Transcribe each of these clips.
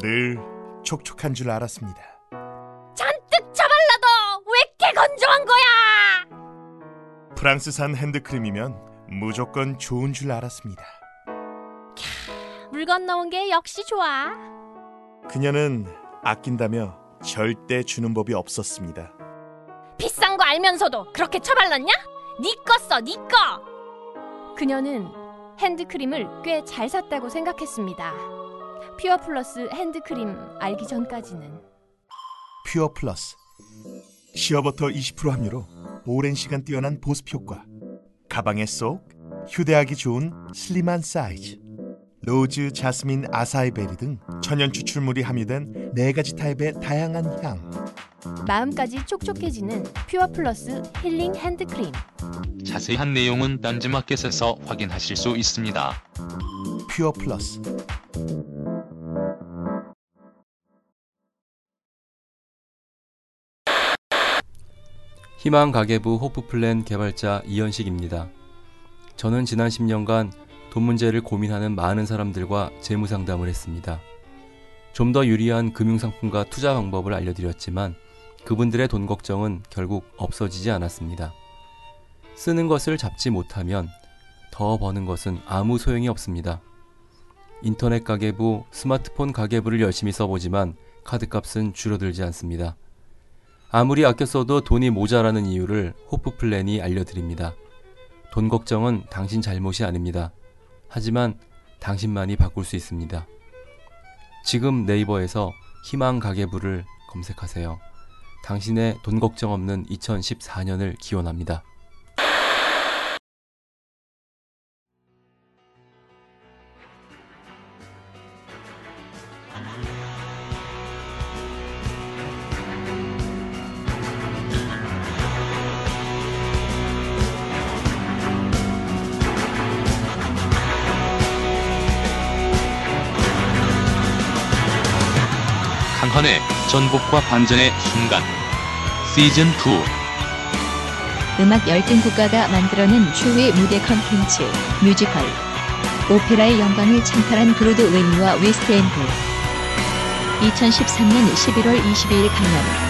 늘 촉촉한 줄 알았습니다. 잔뜩 처발라도 왜 이렇게 건조한 거야? 프랑스산 핸드크림이면 무조건 좋은 줄 알았습니다. 물 건너온 게 역시 좋아. 그녀는 아낀다며 절대 주는 법이 없었습니다. 비싼 거 알면서도 그렇게 처발랐냐? 니꺼 써, 니 거. 그녀는 핸드크림을 꽤 잘 샀다고 생각했습니다. 퓨어 플러스 핸드크림 알기 전까지는. 퓨어 플러스 시어버터 20% 함유로 오랜 시간 뛰어난 보습 효과 가방에 쏙 휴대하기 좋은 슬림한 사이즈 로즈, 자스민, 아사이 베리 등 천연 추출물이 함유된 네 가지 타입의 다양한 향 마음까지 촉촉해지는 퓨어 플러스 힐링 핸드크림. 자세한 내용은 딴지마켓에서 확인하실 수 있습니다. 퓨어 플러스 희망 가계부 호프플랜 개발자 이현식입니다. 저는 지난 10년간 돈 문제를 고민하는 많은 사람들과 재무 상담을 했습니다. 좀 더 유리한 금융상품과 투자 방법을 알려드렸지만 그분들의 돈 걱정은 결국 없어지지 않았습니다. 쓰는 것을 잡지 못하면 더 버는 것은 아무 소용이 없습니다. 인터넷 가계부, 스마트폰 가계부를 열심히 써보지만 카드값은 줄어들지 않습니다. 아무리 아껴 써도 돈이 모자라는 이유를 호프 플랜이 알려드립니다. 돈 걱정은 당신 잘못이 아닙니다. 하지만 당신만이 바꿀 수 있습니다. 지금 네이버에서 희망 가계부를 검색하세요. 당신의 돈 걱정 없는 2014년을 기원합니다. 강헌의 전복과 반전의 순간. 시즌 2 음악 열등 국가가 만들어낸 최후의 무대 컨텐츠 뮤지컬. 오페라의 영광을 찬탈한 브로드웨이와 웨스트엔드. 2013년 11월 22일 강연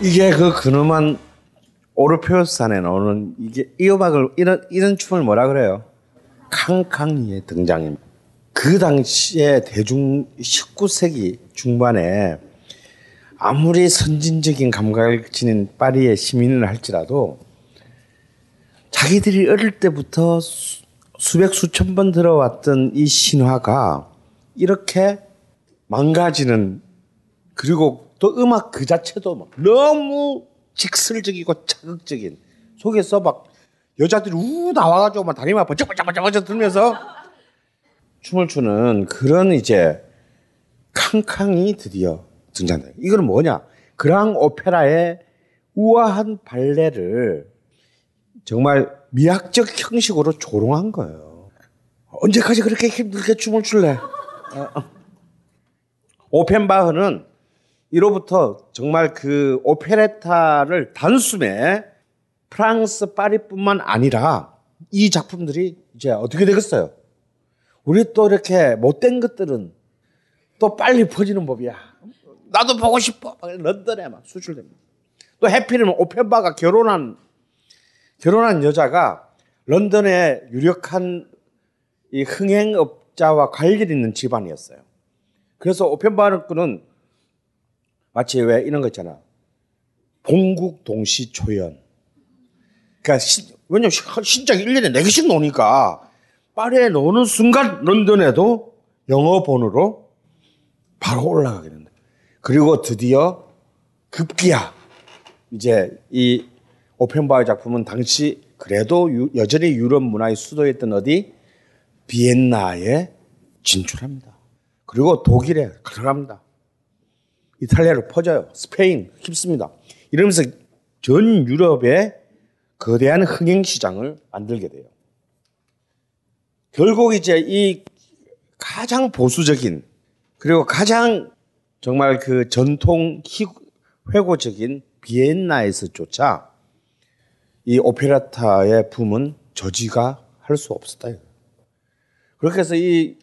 이게 그 근엄한 오르페우스산에 나오는 이게 이 음악을 이런 이런 춤을 뭐라 그래요? 캉캉이의 등장입니다. 그 당시에 대중 19세기 중반에 아무리 선진적인 감각을 지닌 파리의 시민을 할지라도 자기들이 어릴 때부터 수, 수백 수천 번 들어왔던 이 신화가 이렇게 망가지는 그리고 또 음악 그 자체도 막 너무 직설적이고 자극적인 속에서 막 여자들이 우 나와가지고 막 다리만 번쩍번쩍번쩍 들면서 춤을 추는 그런 이제 캉캉이 드디어 등장한다. 이거는 뭐냐? 그랑 오페라의 우아한 발레를 정말 미학적 형식으로 조롱한 거예요. 언제까지 그렇게 힘들게 춤을 출래? 어. 오펜바흐는 이로부터 정말 그 오페레타를 단숨에 프랑스 파리뿐만 아니라 이 작품들이 이제 어떻게 되겠어요? 우리 또 이렇게 못된 것들은 또 빨리 퍼지는 법이야. 나도 보고 싶어. 막 런던에 막 수출됩니다. 또 해피는 오펜바가 결혼한 결혼한 여자가 런던의 유력한 이 흥행업자와 관련 있는 집안이었어요. 그래서 오펜바는 마치 왜 이런 거 있잖아. 봉국 동시 초연. 시, 왜냐면 신작 1년에 4개씩 노니까 파리에 노는 순간 런던에도 영어 번호로 바로 올라가게 된다. 그리고 드디어 급기야 이제 이 오펜바의 작품은 당시 그래도 유, 여전히 유럽 문화의 수도였던 어디 비엔나에 진출합니다. 그리고 독일에 들어갑니다. 이탈리아로 퍼져요. 스페인 휩습니다. 이러면서 전 유럽에 거대한 흥행 시장을 만들게 돼요. 결국 이제 이 가장 보수적인 그리고 가장 정말 그 전통 회고적인 비엔나에서조차 이 오페라타의 붐은 저지가 할 수 없었다. 그렇게 해서 이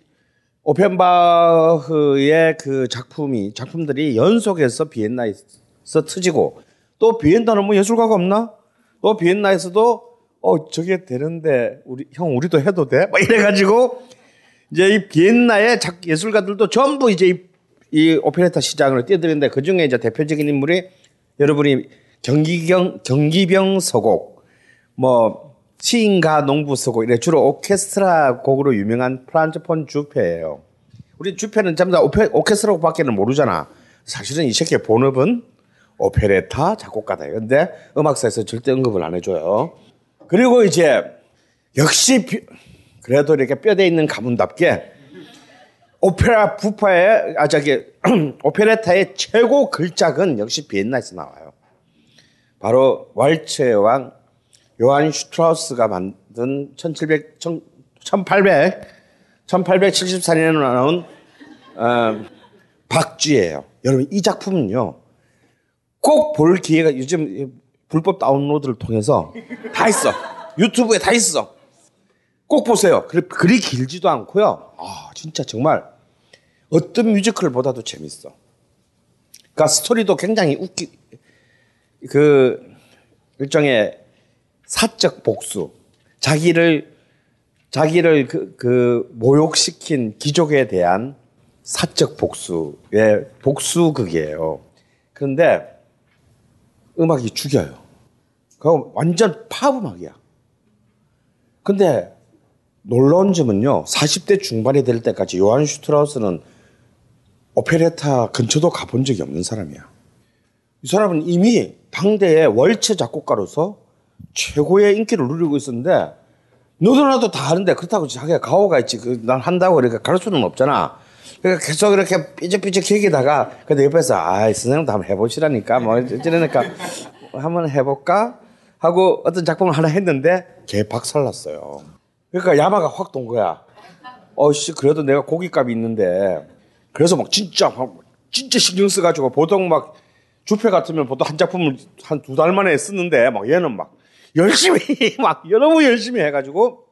오펜바흐의 그 작품이 작품들이 연속해서 비엔나에서 트지고 또 비엔나는 뭐 예술가가 없나? 또 비엔나에서도 어 저게 되는데 우리 형 우리도 해도 돼? 막 이래가지고 이제 이 비엔나의 작 예술가들도 전부 이제 이, 이 오페레타 시장을 뛰어드는데 그 중에 이제 대표적인 인물이 여러분이 경기경 경기병 서곡 뭐 시인가 농부 서곡 이래 주로 오케스트라 곡으로 유명한 프란츠 폰 주페예요. 우리 주페는 전부 다 오페, 오케스트라밖에는 모르잖아. 사실은 이 새끼의 본업은 오페레타 작곡가다. 근데 음악사에서 절대 언급을 안 해줘요. 그리고 이제 역시 비, 그래도 이렇게 뼈대 있는 가문답게 오페라 부파의 아 저기 오페레타의 최고 글작은 역시 비엔나에서 나와요. 바로 왈츠의 왕 요한 슈트라우스가 만든 1700 1800 1874년에 나온 어, 박쥐예요. 여러분 이 작품은요. 꼭 볼 기회가 요즘 불법 다운로드를 통해서 다 있어. 유튜브에 다 있어. 꼭 보세요. 그리 길지도 않고요. 아, 진짜 정말 어떤 뮤지컬보다도 재밌어. 그러니까 스토리도 굉장히 웃기 그 일종의 사적 복수. 자기를 자기를 그, 그 모욕시킨 귀족에 대한 사적 복수의 복수극이에요. 그런데 음악이 죽여요. 그거 완전 팝 음악이야. 근데 놀라운 점은요, 40대 중반이 될 때까지 요한 슈트라우스는 오페레타 근처도 가본 적이 없는 사람이야. 이 사람은 이미 당대의 월체 작곡가로서 최고의 인기를 누리고 있었는데, 너도 나도 다 하는데, 그렇다고 자기가 가오가 있지. 그, 난 한다고 그러니까 가를 수는 없잖아. 그러니까 계속 이렇게 삐쩍삐쩍 얘기다가, 근데 옆에서, 아, 선생님도 한번 해보시라니까, 뭐, 이러니까, 한번 해볼까? 하고 어떤 작품을 하나 했는데, 개 박살났어요. 그러니까 야마가 확 돈 거야. 어씨 그래도 내가 고깃값이 있는데 그래서 막 진짜 막 진짜 신경 써가지고 보통 막 주표 같으면 보통 한 작품을 한 두 달 만에 쓰는데 막 얘는 막 열심히 막 너무 열심히 해가지고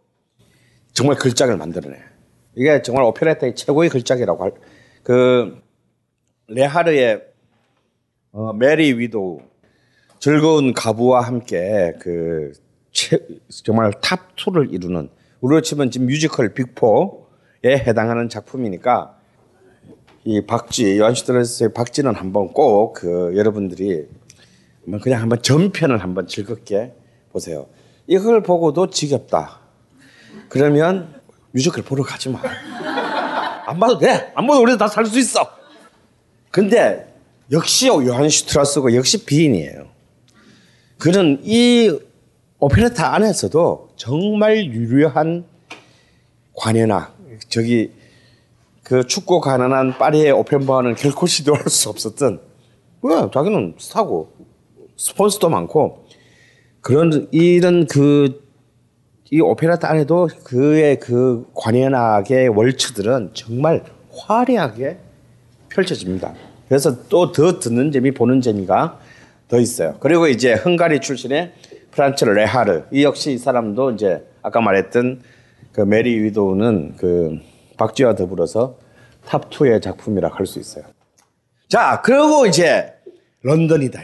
정말 걸작을 만들어내. 이게 정말 오페레타의 최고의 걸작이라고 할. 그 레하르의 어, Merry Widow 즐거운 과부와 함께 그 최, 정말 탑 2를 이루는 우리로 치면 지금 뮤지컬 Big Four에 해당하는 작품이니까 이 박쥐 요한슈트레스의 박쥐는 한번 꼭 그 여러분들이 그냥 한번 전편을 한번 즐겁게 보세요. 이걸 보고도 지겹다. 그러면 뮤지컬 보러 가지 마. 안 봐도 돼. 안 봐도 우리도 다 살 수 있어. 근데 역시 요한 슈트라스고 역시 비인이에요. 그는 이 오페레타 안에서도 정말 유려한 관현악 저기 그 춥고 가난한 파리의 오펜바는 결코 시도할 수 없었던 왜 자기는 스타고 스폰서도 많고 그런 이런 그 이 오페라타 안에도 그의 그 관현악의 월츠들은 정말 화려하게 펼쳐집니다. 그래서 또 더 듣는 재미 보는 재미가 더 있어요. 그리고 이제 헝가리 출신의 프란츠 레하르 이 역시 이 사람도 이제 아까 말했던 그 Merry Widow는 그 박쥐와 더불어서 탑 2의 작품이라 할 수 있어요. 자, 그리고 이제 런던이다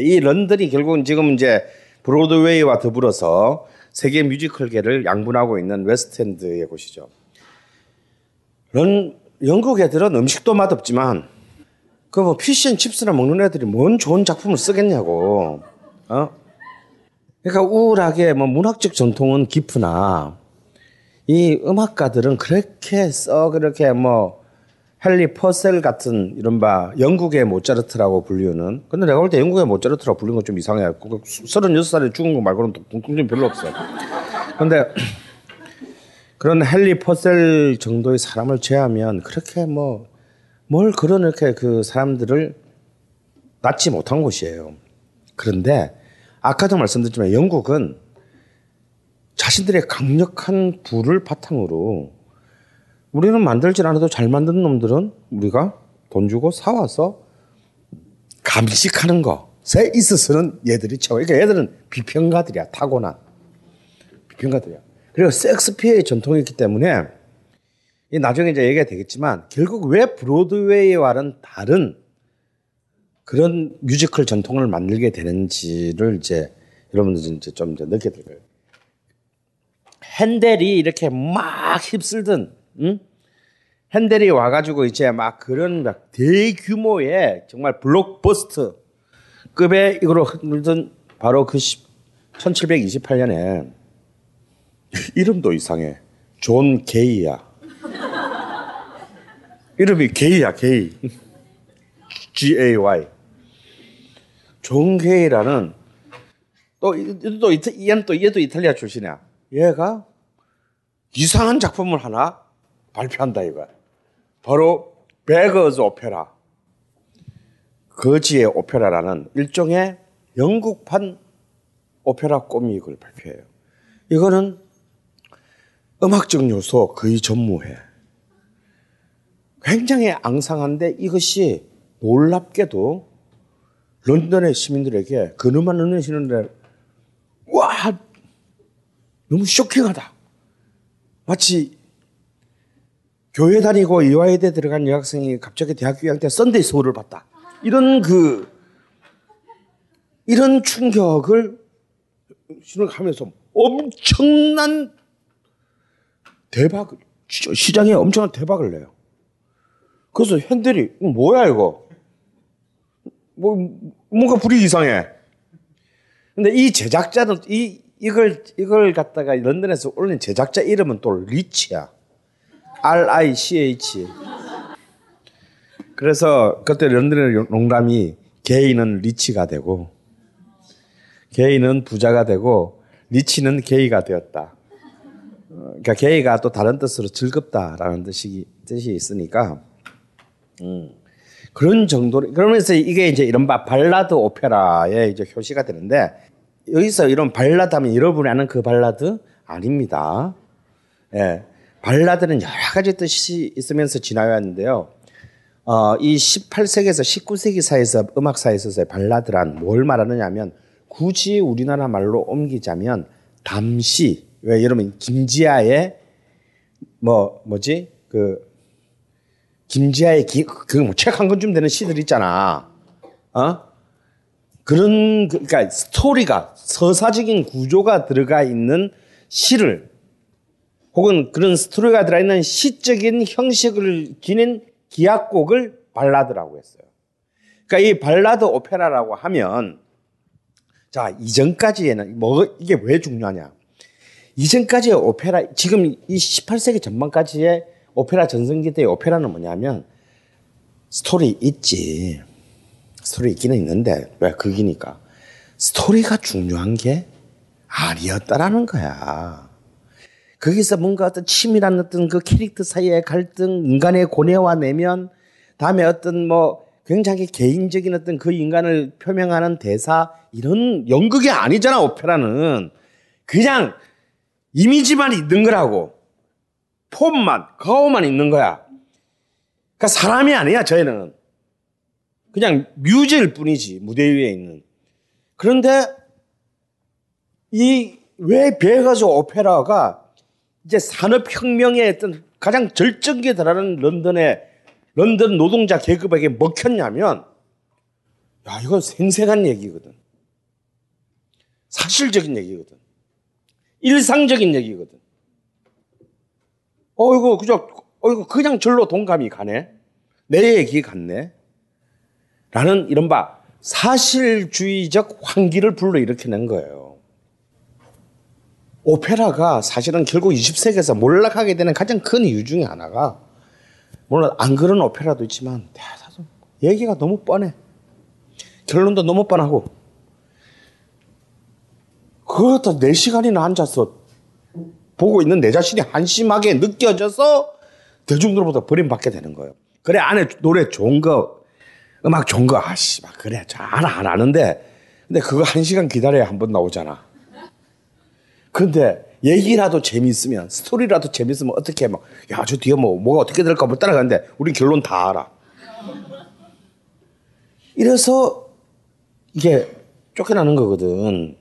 이 런던이 결국은 지금 이제 브로드웨이와 더불어서 세계 뮤지컬계를 양분하고 있는 웨스트엔드의 곳이죠. 런, 영국 애들은 음식도 맛없지만 그 뭐 피쉬앤칩스나 먹는 애들이 뭔 좋은 작품을 쓰겠냐고. 어? 그러니까 우울하게 뭐 문학적 전통은 깊으나 이 음악가들은 그렇게 써 그렇게 뭐 헨리 퍼셀 같은 이른바 영국의 모차르트라고 불리는 근데 내가 볼 때 영국의 모차르트라고 불리는 건 좀 이상해. 36살에 죽은 거 말고는 궁금증 별로 없어요. 근데 그런 헨리 퍼셀 정도의 사람을 제하면 그렇게 뭐 뭘 그런 이렇게 그 사람들을 낳지 못한 곳이에요. 그런데 아까도 말씀드렸지만 영국은 자신들의 강력한 부를 바탕으로 우리는 만들질 않아도 잘 만든 놈들은 우리가 돈 주고 사와서 감식하는 것에 있어서는 얘들이 최고. 그러니까 얘들은 비평가들이야. 타고난. 비평가들이야. 그리고 섹스피어의 전통이 있기 때문에 이 나중에 이제 얘기가 되겠지만 결국 왜 브로드웨이와는 다른 그런 뮤지컬 전통을 만들게 되는지를 이제 여러분들 이제 좀 이제 느끼게 될 거예요. 핸델이 이렇게 막 휩쓸든, 응? 핸델이 와가지고 이제 막 그런 막 대규모의 정말 블록버스터 급의 이거로 흔들던 바로 그 1728년에 이름도 이상해. 존 게이야. 이름이 게이야, 게이. G-A-Y. 존 게이라는 또, 이- 또, 이타- 얘는 또, 얘도 이탈리아 출신이야. 얘가 이상한 작품을 하나 발표한다, 이거야. 바로, Beggar's Opera. 거지의 오페라라는 일종의 영국판 opéra comique을 발표해요. 이거는 음악적 요소 거의 전무해. 굉장히 앙상한데 이것이 놀랍게도 런던의 시민들에게 그늘만 눈으시는데 와 너무 쇼킹하다. 마치 교회 다니고 이화여대 들어간 여학생이 갑자기 대학교 2학년 때 썬데이 서울을 봤다. 이런 그 이런 충격을 신을하면서 엄청난 대박을 시장에 엄청난 대박을 내요. 그래서 현들이 뭐야 이거? 뭐 뭔가 불이 이상해. 근데 이 제작자는 이 이걸 이걸 갖다가 런던에서 올린 제작자 이름은 또 리치야. R I C H. 그래서 그때 런던의 농담이 게이는 rich가 되고 게이는 부자가 되고 리치는 gay가 되었다. 어, 그러니까 gay가 또 다른 뜻으로 즐겁다라는 뜻이 뜻이 있으니까 음, 그런 정도로 그러면서 이게 이제 이른바 발라드 오페라의 이제 효시가 되는데 여기서 이런 발라드 하면 여러분이 아는 그 발라드 아닙니다. 예. 발라드는 여러 가지 뜻이 있으면서 지나왔는데요. 어, 이 18세기에서 19세기 사이에서 음악사에 있어서의 발라드란 뭘 말하느냐 하면 굳이 우리나라 말로 옮기자면 담시 왜 여러분 김지아의 뭐 뭐지 그 김지아의 그책 한 권쯤 되는 시들 있잖아. 어? 그런 그- 그러니까 스토리가 서사적인 구조가 들어가 있는 시를 혹은 그런 스토리가 들어있는 시적인 형식을 지닌 기악곡을 발라드라고 했어요. 그러니까 이 발라드 오페라라고 하면 자 이전까지에는 뭐 이게 왜 중요하냐? 이전까지의 오페라 지금 이 18세기 전반까지의 오페라 전성기 때의 오페라는 뭐냐면 스토리 있지. 스토리 있기는 있는데 왜 극이니까 스토리가 중요한 게 아니었다라는 거야. 거기서 뭔가 어떤 치밀한 어떤 그 캐릭터 사이의 갈등, 인간의 고뇌와 내면, 다음에 어떤 뭐 굉장히 개인적인 어떤 그 인간을 표명하는 대사, 이런 연극이 아니잖아, 오페라는. 그냥 이미지만 있는 거라고. 폼만, 가오만 있는 거야. 그러니까 사람이 아니야, 저희는. 그냥 뮤즈일 뿐이지, 무대 위에 있는. 그런데 이왜 베가즈 오페라가 이제 산업혁명의 어떤 가장 절정기에 달하는 런던의 런던 노동자 계급에게 먹혔냐면 야 이건 생생한 얘기거든. 사실적인 얘기거든. 일상적인 얘기거든. 어이구 그저 어이구 그냥 절로 동감이 가네. 내 얘기 같네. 라는 이른바 사실주의적 환기를 불러일으키는 거예요. 오페라가 사실은 결국 20세기에서 몰락하게 되는 가장 큰 이유 중에 하나가 물론 안 그런 오페라도 있지만 대다수 얘기가 너무 뻔해. 결론도 너무 뻔하고 그것도 4시간이나 앉아서 보고 있는 내 자신이 한심하게 느껴져서 대중들보다 버림받게 되는 거예요. 그래 안에 노래 좋은 거 음악 좋은 거 아씨 막 그래 잘 안 하는데 근데 그거 한 시간 기다려야 한 번 나오잖아. 근데 얘기라도 재미있으면 스토리라도 재미있으면 어떻게 막 야 저 뒤에 뭐 뭐가 어떻게 될까 뭐 따라가는데 우리 결론 다 알아. 이래서 이게 쫓겨나는 거거든.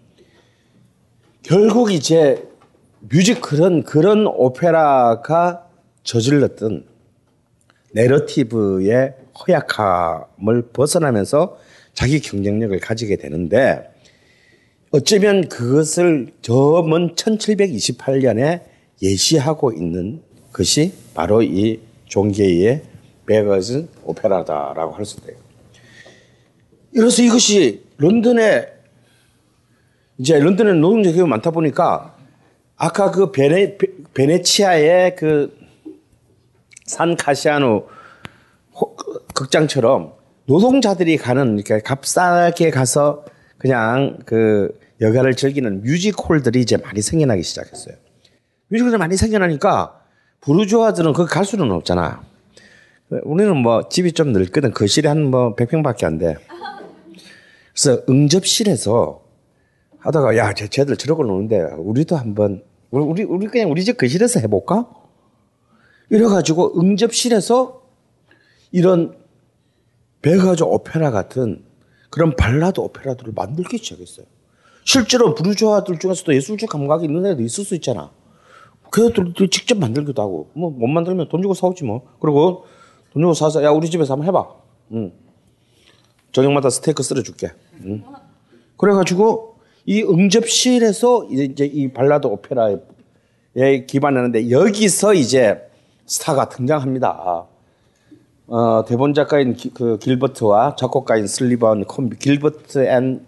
결국 이제 뮤지컬은 그런 오페라가 저질렀던 내러티브의 허약함을 벗어나면서 자기 경쟁력을 가지게 되는데 어쩌면 그것을 저 먼 1728년에 예시하고 있는 것이 바로 이 존게이의 베거즈 오페라다라고 할 수 있어요. 이래서 이것이 런던에 이제 런던에 노동자 기업이 많다 보니까 아까 그 베네, 베네치아의 그 산 카시아노 극장처럼 노동자들이 가는 이렇게 값싸게 가서 그냥 그 여가를 즐기는 뮤직홀들이 이제 많이 생겨나기 시작했어요. 뮤지컬이 많이 생겨나니까 부르주아들은 거기 갈 수는 없잖아. 우리는 뭐 집이 좀 넓거든. 거실이 한 뭐 100평밖에 안 돼. 그래서 응접실에서 하다가 야, 쟤들 저러고 노는데 우리도 한번 우리 우리 그냥 우리 집 거실에서 해 볼까? 이래 가지고 응접실에서 이런 베가조 오페라 같은 그런 발라드 오페라들을 만들기 시작했어요. 실제로 부르주아들 중에서도 예술적 감각이 있는 애도 있을 수 있잖아. 그애들도 직접 만들기도 하고 뭐 못 만들면 돈 주고 사오지 뭐. 그리고 돈 주고 사서 야 우리 집에서 한번 해봐. 응. 저녁마다 스테이크 썰어줄게. 응. 그래가지고 이 응접실에서 이제 이 발라드 오페라에 기반하는데 여기서 이제 스타가 등장합니다. 어, 대본 작가인 기, 그 길버트와 작곡가인 설리번 콤비, 길버트 and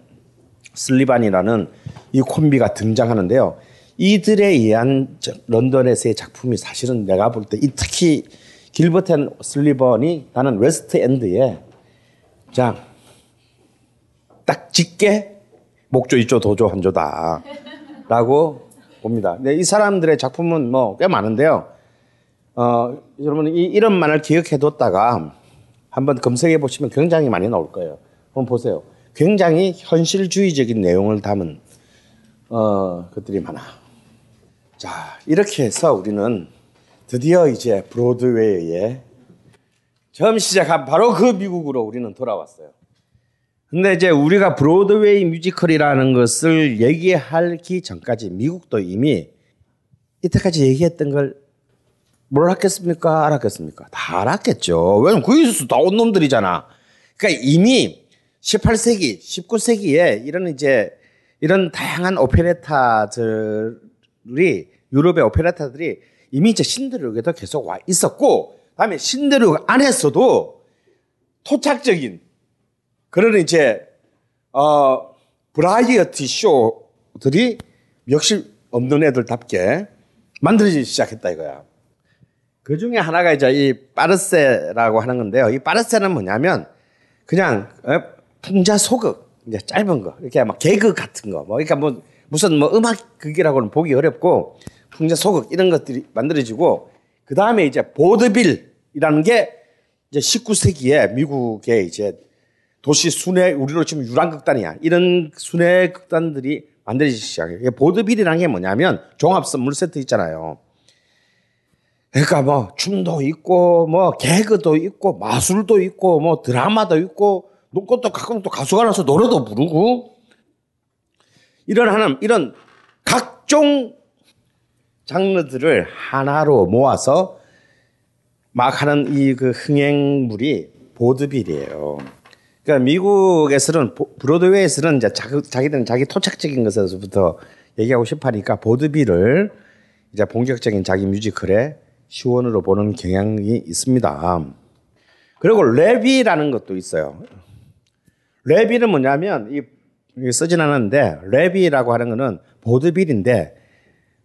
설리번이라는 이 콤비가 등장하는데요. 이들에 의한 런던에서의 작품이 사실은 내가 볼 때 특히 길버트 and 설리번이 나는 웨스트 엔드에 자, 딱 짙게 목조 이조 도조 한조다 라고 봅니다. 근데 이 사람들의 작품은 뭐 꽤 많은데요. 어, 여러분 이 이름만을 기억해뒀다가 한번 검색해 보시면 굉장히 많이 나올 거예요. 한번 보세요. 굉장히 현실주의적인 내용을 담은 어, 것들이 많아. 자 이렇게 해서 우리는 드디어 이제 브로드웨이에 처음 시작한 바로 그 미국으로 우리는 돌아왔어요. 근데 이제 우리가 브로드웨이 뮤지컬이라는 것을 얘기하기 전까지 미국도 이미 이때까지 얘기했던 걸 몰랐겠습니까? 알았겠습니까? 다 알았겠죠. 왜냐면 거기서 나온 놈들이잖아. 그러니까 이미 18세기, 19세기에 이런 이제 이런 다양한 오페레타들이 유럽의 오페레타들이 이미 이제 신대륙에도 계속 와 있었고, 다음에 신대륙 안에서도 토착적인 그런 이제 어 브라이어티 쇼들이 역시 없는 애들답게 만들어지기 시작했다 이거야. 그 중에 하나가 이제 이 빠르세라고 하는 건데요. 이 빠르세는 뭐냐면 그냥 어, 풍자 소극 이제 짧은 거 이렇게 막 개그 같은 거 뭐 그러니까 뭐 무슨 뭐 음악 극이라고는 보기 어렵고 풍자 소극 이런 것들이 만들어지고 그 다음에 이제 보드빌이라는 게 이제 19세기에 미국의 이제 도시 순회 우리로 치면 유랑극단이야 이런 순회 극단들이 만들어지기 시작해요. 보드빌이라는 게 뭐냐면 종합 선물 세트 있잖아요. 그러니까 뭐 춤도 있고 뭐 개그도 있고 마술도 있고 뭐 드라마도 있고 또 가끔 또 가수가 나서 노래도 부르고 이런 하는 이런 각종 장르들을 하나로 모아서 막 하는 이 그 흥행물이 보드빌이에요. 그러니까 미국에서는 보- 브로드웨이에서는 이제 자기, 자기들은 자기 토착적인 것에서부터 얘기하고 싶어하니까 보드빌을 이제 본격적인 자기 뮤지컬의 시원으로 보는 경향이 있습니다. 그리고 레뷰라는 것도 있어요. 레뷰는 뭐냐면 이 쓰진 않았는데 레뷰라고 하는 거는 보드빌인데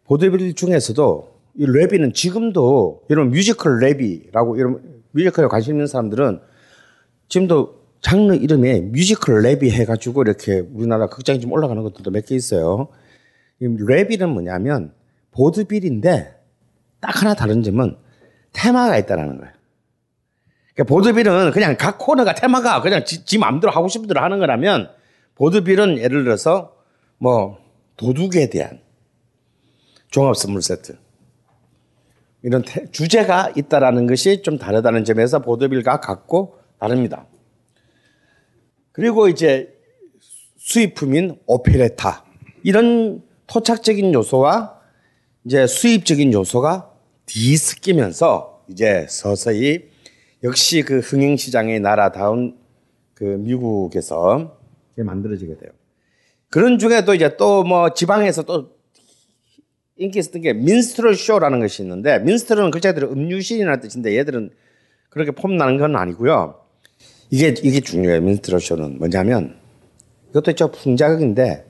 보드빌 중에서도 이 레뷰는 지금도 이런 뮤지컬 레뷰라고 이런 뮤지컬에 관심 있는 사람들은 지금도 장르 이름에 뮤지컬 레뷰 해가지고 이렇게 우리나라 극장에 좀 올라가는 것들도 몇 개 있어요. 이 레비는 뭐냐면 보드빌인데 딱 하나 다른 점은 테마가 있다는 거예요. 그러니까 보드빌은 그냥 각 코너가 테마가 그냥 지, 지 마음대로 하고 싶은 대로 하는 거라면 보드빌은 예를 들어서 뭐 도둑에 대한 종합 선물 세트 이런 테- 주제가 있다라는 것이 좀 다르다는 점에서 보드빌과 같고 다릅니다. 그리고 이제 수입품인 오페레타 이런 토착적인 요소와 이제 수입적인 요소가 뒤섞이면서 이제 서서히 역시 그 흥행 시장의 나라다운 그 미국에서 만들어지게 돼요. 그런 중에도 이제 또 뭐 지방에서 또 인기 있었던 게 민스트럴 쇼라는 것이 있는데 민스트럴은 글자 그대로 음유신이라는 뜻인데 얘들은 그렇게 폼나는 건 아니고요. 이게 이게 중요해요. 민스트럴 쇼는 뭐냐면 이것도 저 풍자극인데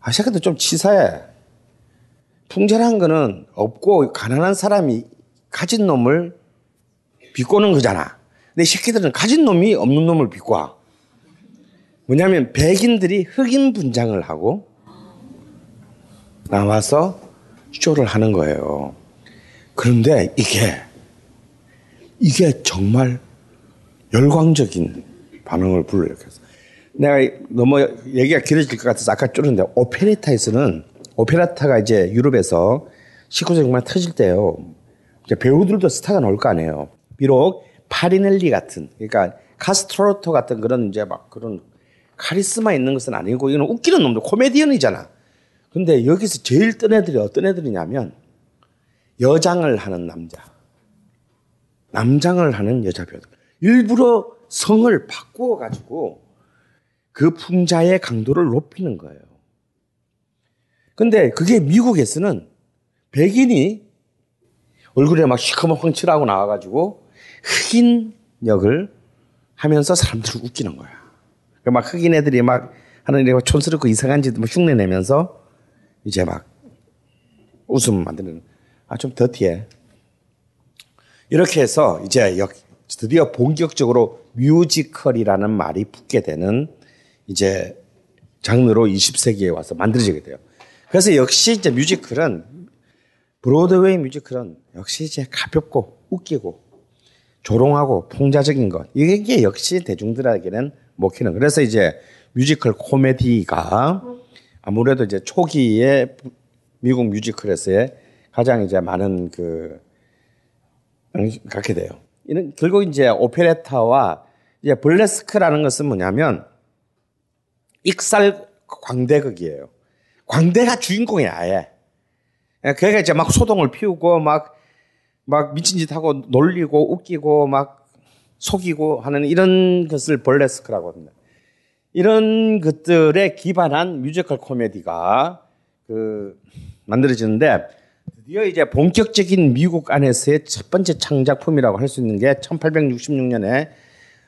아 새끼들 좀 치사해. 풍자라는 거는 없고 가난한 사람이 가진 놈을 비꼬는 거잖아. 근데 이 새끼들은 가진 놈이 없는 놈을 비꼬아. 뭐냐면 백인들이 흑인 분장을 하고 나와서 쇼를 하는 거예요. 그런데 이게 이게 정말 열광적인 반응을 불러일으켰어. 내가 너무 얘기가 길어질 것 같아서 아까 줄였는데 오페레타에서는 오페라타가 이제 유럽에서 19세기 정말 터질 때요. 배우들도 스타가 나올 거 아니에요. 비록 파리넬리 같은 그러니까 카스트로토 같은 그런 이제 막 그런 카리스마 있는 것은 아니고 이거는 웃기는 놈들 코미디언이잖아. 근데 여기서 제일 뜬 애들이 어떤 애들이냐면 여장을 하는 남자, 남장을 하는 여자 배우들. 일부러 성을 바꾸어 가지고 그 풍자의 강도를 높이는 거예요. 근데 그게 미국에서는 백인이 얼굴에 막 시커먼 헝칠하고 나와가지고 흑인 역을 하면서 사람들을 웃기는 거야. 그막 흑인 애들이 막 하는 일 촌스럽고 이상한 짓 뭐 흉내 내면서 이제 막 웃음 만드는 아 좀 더티해. 이렇게 해서 이제 역 드디어 본격적으로 뮤지컬이라는 말이 붙게 되는 이제 장르로 20세기에 와서 만들어지게 돼요. 그래서 역시 이제 뮤지컬은 브로드웨이 뮤지컬은 역시 이제 가볍고 웃기고 조롱하고 풍자적인 것 이게 역시 대중들에게는 먹히는 그래서 이제 뮤지컬 코미디가 아무래도 이제 초기에 미국 뮤지컬에서의 가장 이제 많은 그 갖게 돼요. 이는 결국 이제 오페레타와 이제 블레스크라는 것은 뭐냐면 익살 광대극이에요. 광대가 주인공이야, 아예. 그러니까 이제 막 소동을 피우고 막, 막 미친 짓 하고 놀리고 웃기고 막 속이고 하는 이런 것을 벌레스크라고 합니다. 이런 것들에 기반한 뮤지컬 코미디가 그 만들어지는데 드디어 이제 본격적인 미국 안에서의 첫 번째 창작품이라고 할 수 있는 게 1866년에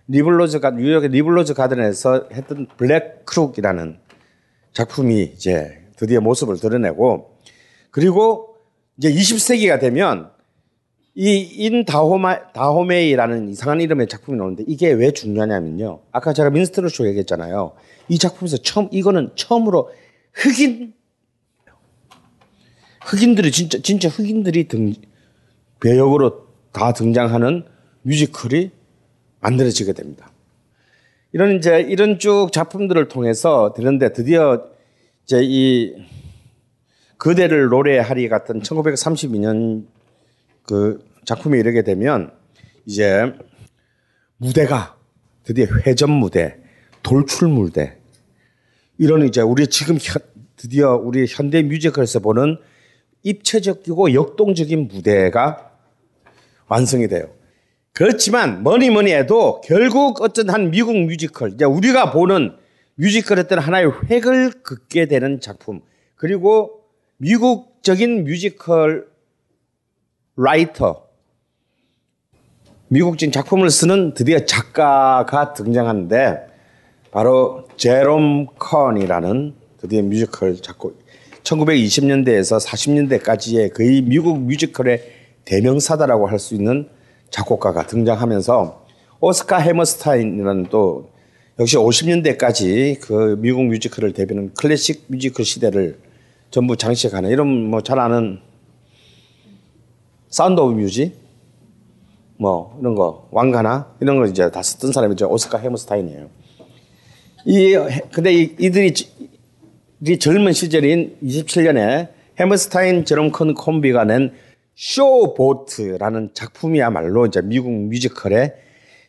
니블로즈 가 뉴욕의 니블로즈 가든에서 했던 Black Crook이라는 작품이 이제 드디어 모습을 드러내고 그리고 이제 20세기가 되면 이 인 다호마 다호메이라는 이상한 이름의 작품이 나오는데 이게 왜 중요하냐면요. 아까 제가 민스트로 쇼 얘기했잖아요. 이 작품에서 처음 이거는 처음으로 흑인 흑인들이 진짜 진짜 흑인들이 등 배역으로 다 등장하는 뮤지컬이 만들어지게 됩니다. 이런 이제 이런 쭉 작품들을 통해서 되는데 드디어 이제 이 그대를 노래하리 같은 1932년 그 작품에 이르게 되면 이제 무대가 드디어 회전 무대, 돌출 무대 이런 이제 우리 지금 현, 드디어 우리 현대 뮤지컬에서 보는 입체적이고 역동적인 무대가 완성이 돼요. 그렇지만 뭐니 뭐니 해도 결국 어떤 한 미국 뮤지컬, 이제 우리가 보는 뮤지컬 어떤 하나의 획을 긋게 되는 작품, 그리고 미국적인 뮤지컬 writer, 미국적인 작품을 쓰는 드디어 작가가 등장하는데 바로 제롬 컨이라는 드디어 뮤지컬 작곡 1920년대에서 40년대까지의 거의 미국 뮤지컬의 대명사다라고 할 수 있는 작곡가가 등장하면서 오스카 해머스타인이라는 또 역시 50년대까지 그 미국 뮤지컬을 대표하는 클래식 뮤지컬 시대를 전부 장식하는 이런 뭐 잘 아는 Sound of Music 뭐 이런 거 왕과 나 이런 거 이제 다 썼던 사람이죠 오스카 해머스타인이에요. 이 근데 이, 이들이 이 젊은 시절인 27년에 해머스타인 제롬 컨 콤비가 낸 Show Boat라는 작품이야말로 이제 미국 뮤지컬의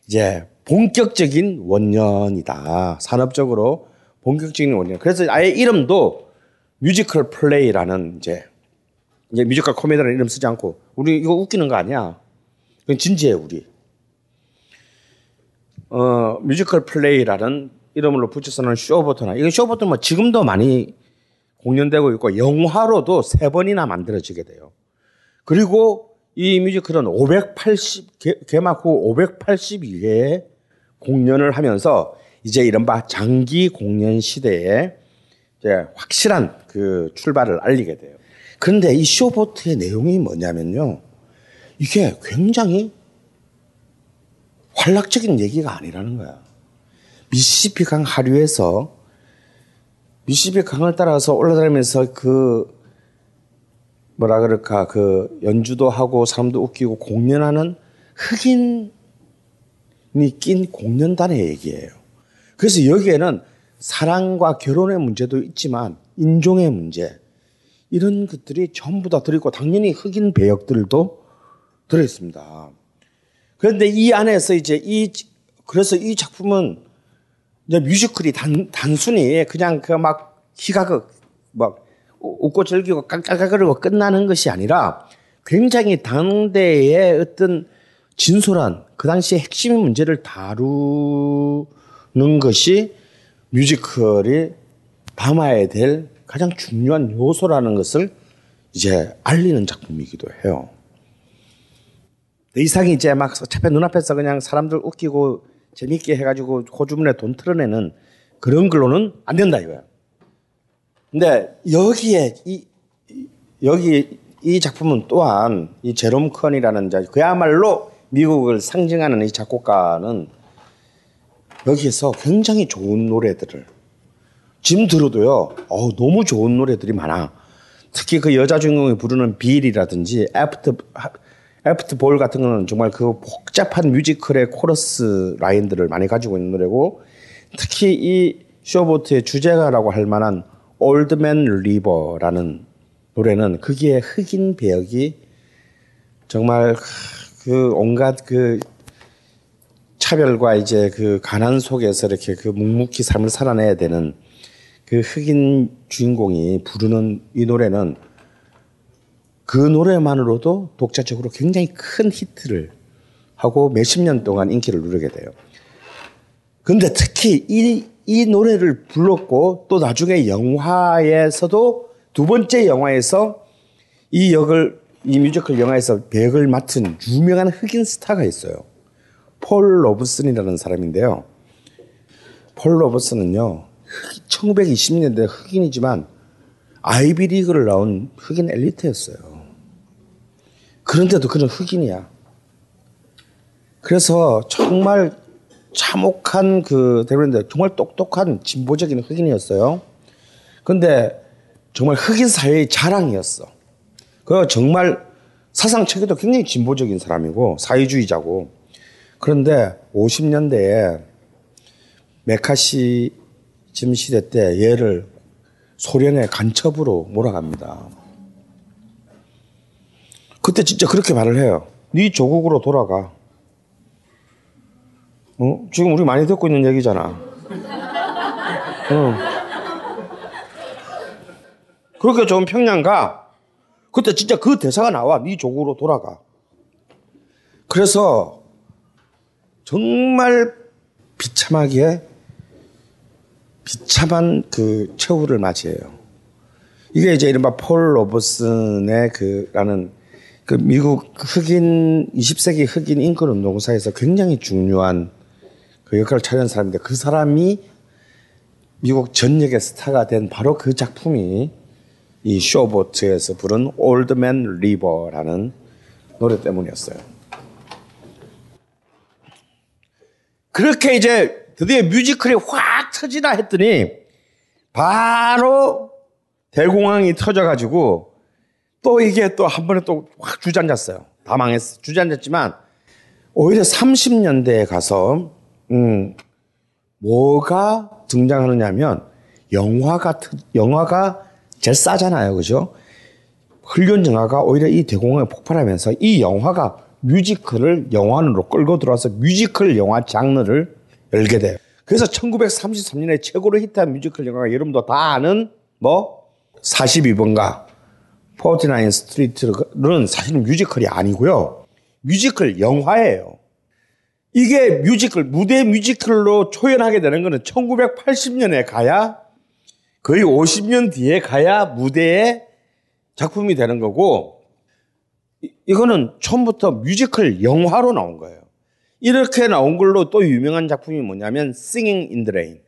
이제 본격적인 원년이다. 산업적으로 본격적인 원년. 그래서 아예 이름도 musical play라는 이제 이제 뮤지컬 코미디라는 이름 쓰지 않고 우리 이거 웃기는 거 아니야. 그건 진지해 우리. 어 musical play라는 이름으로 붙여서 는 Show Boat나 이건 Show Boat 뭐 지금도 많이 공연되고 있고 영화로도 세 번이나 만들어지게 돼요. 그리고 이 뮤지컬은 580 개, 막 후 582회의 공연을 하면서 이제 이른바 장기 공연 시대에 이제 확실한 그 출발을 알리게 돼요. 그런데 이 쇼보트의 내용이 뭐냐면요. 이게 굉장히 활락적인 얘기가 아니라는 거야. 미시시피 강 하류에서 미시시피 강을 따라서 올라다니면서 그 뭐라 그럴까 그 연주도 하고 사람도 웃기고 공연하는 흑인이 낀 공연단의 얘기예요. 그래서 여기에는 사랑과 결혼의 문제도 있지만 인종의 문제 이런 것들이 전부 다 들어있고 당연히 흑인 배역들도 들어있습니다. 그런데 이 안에서 이제 이 그래서 이 작품은 이제 뮤지컬이 단, 단순히 그냥 그 막 희가극, 막 웃고 즐기고 깔깔거리고 끝나는 것이 아니라 굉장히 당대의 어떤 진솔한 그 당시의 핵심 문제를 다루는 것이 뮤지컬이 담아야 될 가장 중요한 요소라는 것을 이제 알리는 작품이기도 해요. 더 이상 이제 막 차편 눈앞에서 그냥 사람들 웃기고 재밌게 해가지고 호주문에 돈 틀어내는 그런 걸로는 안 된다 이거야. 근데 여기에 이 여기 이 작품은 또한 이 제롬 컨이라는 자 그야말로 미국을 상징하는 이 작곡가는 여기에서 굉장히 좋은 노래들을 지금 들어도요. 어 너무 좋은 노래들이 많아. 특히 그 여자 주인공이 부르는 Bill이라든지 After After the Ball 같은 거는 정말 그 복잡한 뮤지컬의 코러스 라인들을 많이 가지고 있는 노래고 특히 이 Show Boat의 주제가라고 할 만한 Ol' Man River라는 노래는 거기에 흑인 배역이 정말 그 온갖 그 차별과 이제 그 가난 속에서 이렇게 그 묵묵히 삶을 살아내야 되는 그 흑인 주인공이 부르는 이 노래는 그 노래만으로도 독자적으로 굉장히 큰 히트를 하고 몇십 년 동안 인기를 누리게 돼요. 근데 특히 이, 이 노래를 불렀고 또 나중에 영화에서도 두 번째 영화에서 이 역을 이 뮤지컬 영화에서 배역을 맡은 유명한 흑인 스타가 있어요. 폴 로브슨이라는 사람인데요. 폴 로브슨은요. 1920년대 흑인이지만 아이비리그를 나온 흑인 엘리트였어요. 그런데도 그는 흑인이야. 그래서 정말 참혹한 그 대변인데 정말 똑똑한 진보적인 흑인이었어요. 근데 정말 흑인 사회의 자랑이었어. 그 정말 사상 체계도 굉장히 진보적인 사람이고 사회주의자고. 그런데 50년대에 메카시 즘 시대 때 얘를 소련의 간첩으로 몰아갑니다. 그때 진짜 그렇게 말을 해요. 네 조국으로 돌아가. 어? 지금 우리 많이 듣고 있는 얘기잖아. 어. 그렇게 좋은 평양 가. 그때 진짜 그 대사가 나와. 네 조국으로 돌아가. 그래서 정말 비참하게 비참한 그 최후를 맞이해요. 이게 이제 이른바 폴 로버슨의 그라는 그 미국 흑인 20세기 흑인 인권 운동사에서 굉장히 중요한 그 역할을 차지한 사람인데 그 사람이 미국 전역의 스타가 된 바로 그 작품이 이 Show Boat에서 부른 Ol' Man River라는 노래 때문이었어요. 그렇게 이제 드디어 뮤지컬이 확 터지나 했더니 바로 대공황이 터져가지고 또 이게 또 한 번에 또 확 주저앉았어요. 다 망했어. 주저앉았지만 오히려 30년대에 가서 음 뭐가 등장하느냐면 영화가 트- 영화가 제일 싸잖아요. 그죠? 훌륭 영화가 오히려 이 대공황에 폭발하면서 이 영화가 뮤지컬을 영화로 끌고 들어와서 뮤지컬 영화 장르를 열게 돼요. 그래서 1933년에 최고로 히트한 뮤지컬 영화가 여러분도 다 아는 뭐 42번가 42nd Street는 사실은 뮤지컬이 아니고요. 뮤지컬 영화예요. 이게 뮤지컬, 무대 뮤지컬로 초연하게 되는 거는 1980년에 가야 거의 50년 뒤에 가야 무대에 작품이 되는 거고 이- 이거는 처음부터 뮤지컬 영화로 나온 거예요. 이렇게 나온 걸로 또 유명한 작품이 뭐냐면 Singing in the Rain.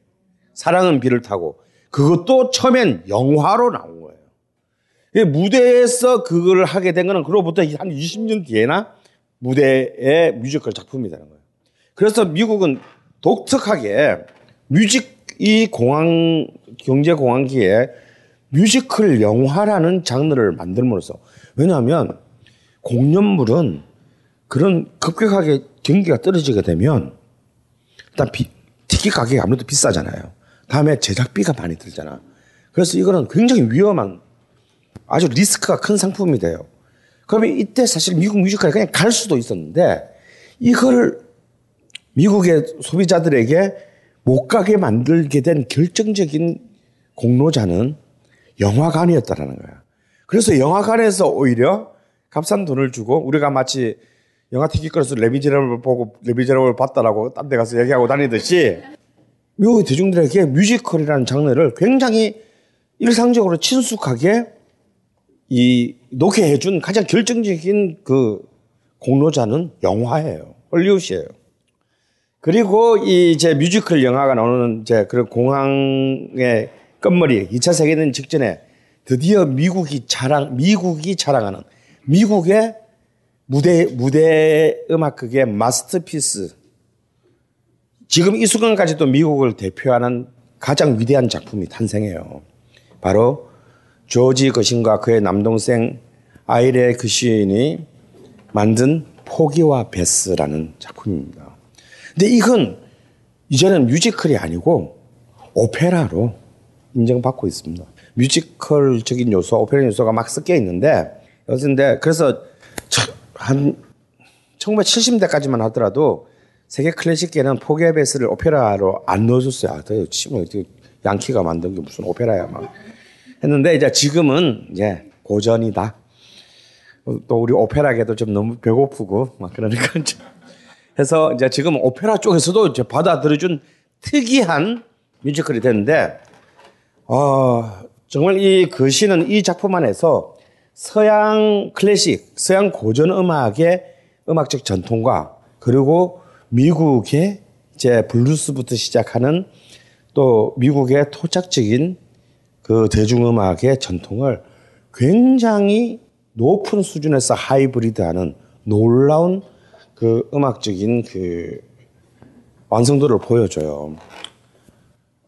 사랑은 비를 타고 그것도 처음엔 영화로 나온 거예요. 이 무대에서 그걸 하게 된 거는 그로부터 한 20년 뒤에나 무대의 뮤지컬 작품이 되는 거예요. 그래서 미국은 독특하게 뮤직 이 공황 경제 공황기에 뮤지컬 영화라는 장르를 만듦으로써 왜냐하면 공연물은 그런 급격하게 경기가 떨어지게 되면 일단 비, 티켓 가격이 아무래도 비싸잖아요. 다음에 제작비가 많이 들잖아. 그래서 이거는 굉장히 위험한 아주 리스크가 큰 상품이 돼요. 그러면 이때 사실 미국 뮤지컬이 그냥 갈 수도 있었는데 이걸 미국의 소비자들에게 못 가게 만들게 된 결정적인 공로자는 영화관이었다라는 거야. 그래서 영화관에서 오히려 값싼 돈을 주고 우리가 마치 영화 티켓 걸어서 레미제라블 보고 레미제라블 봤다라고 딴 데 가서 얘기하고 다니듯이 미국의 대중들에게 뮤지컬이라는 장르를 굉장히 일상적으로 친숙하게 이 놓게 해준 가장 결정적인 그 공로자는 영화예요. 헐리우드예요. 그리고 이 이제 뮤지컬 영화가 나오는 이제 그런 공황의 끝머리 2차 세계대전 직전에 드디어 미국이 자랑 미국이 자랑하는 미국의 무대 무대 음악극의 masterpiece 지금 이 순간까지도 미국을 대표하는 가장 위대한 작품이 탄생해요. 바로 조지 거신과 그의 남동생 아이레 그시인이 만든 포기와 베스라는 작품입니다. 근데 이건 이제는 뮤지컬이 아니고 오페라로 인정받고 있습니다. 뮤지컬적인 요소, 오페라 요소가 막 섞여 있는데, 그런데 그래서 저- 한 1970년대까지만 하더라도 세계 클래식계는 포기와 베스를 오페라로 안 넣어줬어요. 아, 저 치면 양키가 만든 게 무슨 오페라야 막 했는데 이제 지금은 이제 고전이다. 또 우리 오페라계도 좀 너무 배고프고 막 그러니까 좀 해서 이제 지금 오페라 쪽에서도 이제 받아들여준 특이한 뮤지컬이 됐는데 어, 정말 이 거시는 이 작품 안에서 서양 클래식, 서양 고전 음악의 음악적 전통과 그리고 미국의 이제 블루스부터 시작하는 또 미국의 토착적인 그 대중음악의 전통을 굉장히 높은 수준에서 하이브리드하는 놀라운 그 음악적인 그 완성도를 보여줘요.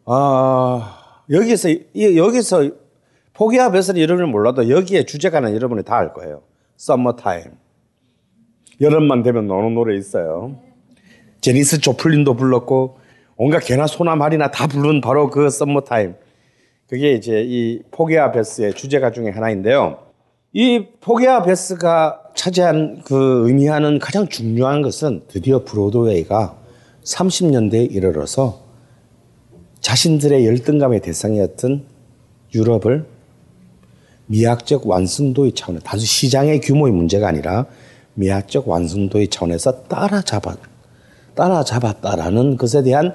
아 여기서 이- 여기서 포기와 베스는 여러분이 몰라도 여기에 주제가는 여러분이 다 알 거예요. Summertime. 여름만 되면 노는 노래 있어요. 제니스 조플린도 불렀고 온갖 개나 소나 말이나 다 부른 바로 그 Summertime. 그게 이제 이 포게아 베스의 주제가 중에 하나인데요. 이 포게아 베스가 차지한 그 의미하는 가장 중요한 것은 드디어 브로드웨이가 30년대에 이르러서 자신들의 열등감의 대상이었던 유럽을 미학적 완성도의 차원에 단순 시장의 규모의 문제가 아니라 미학적 완성도의 차원에서 따라잡았 따라잡았다라는 것에 대한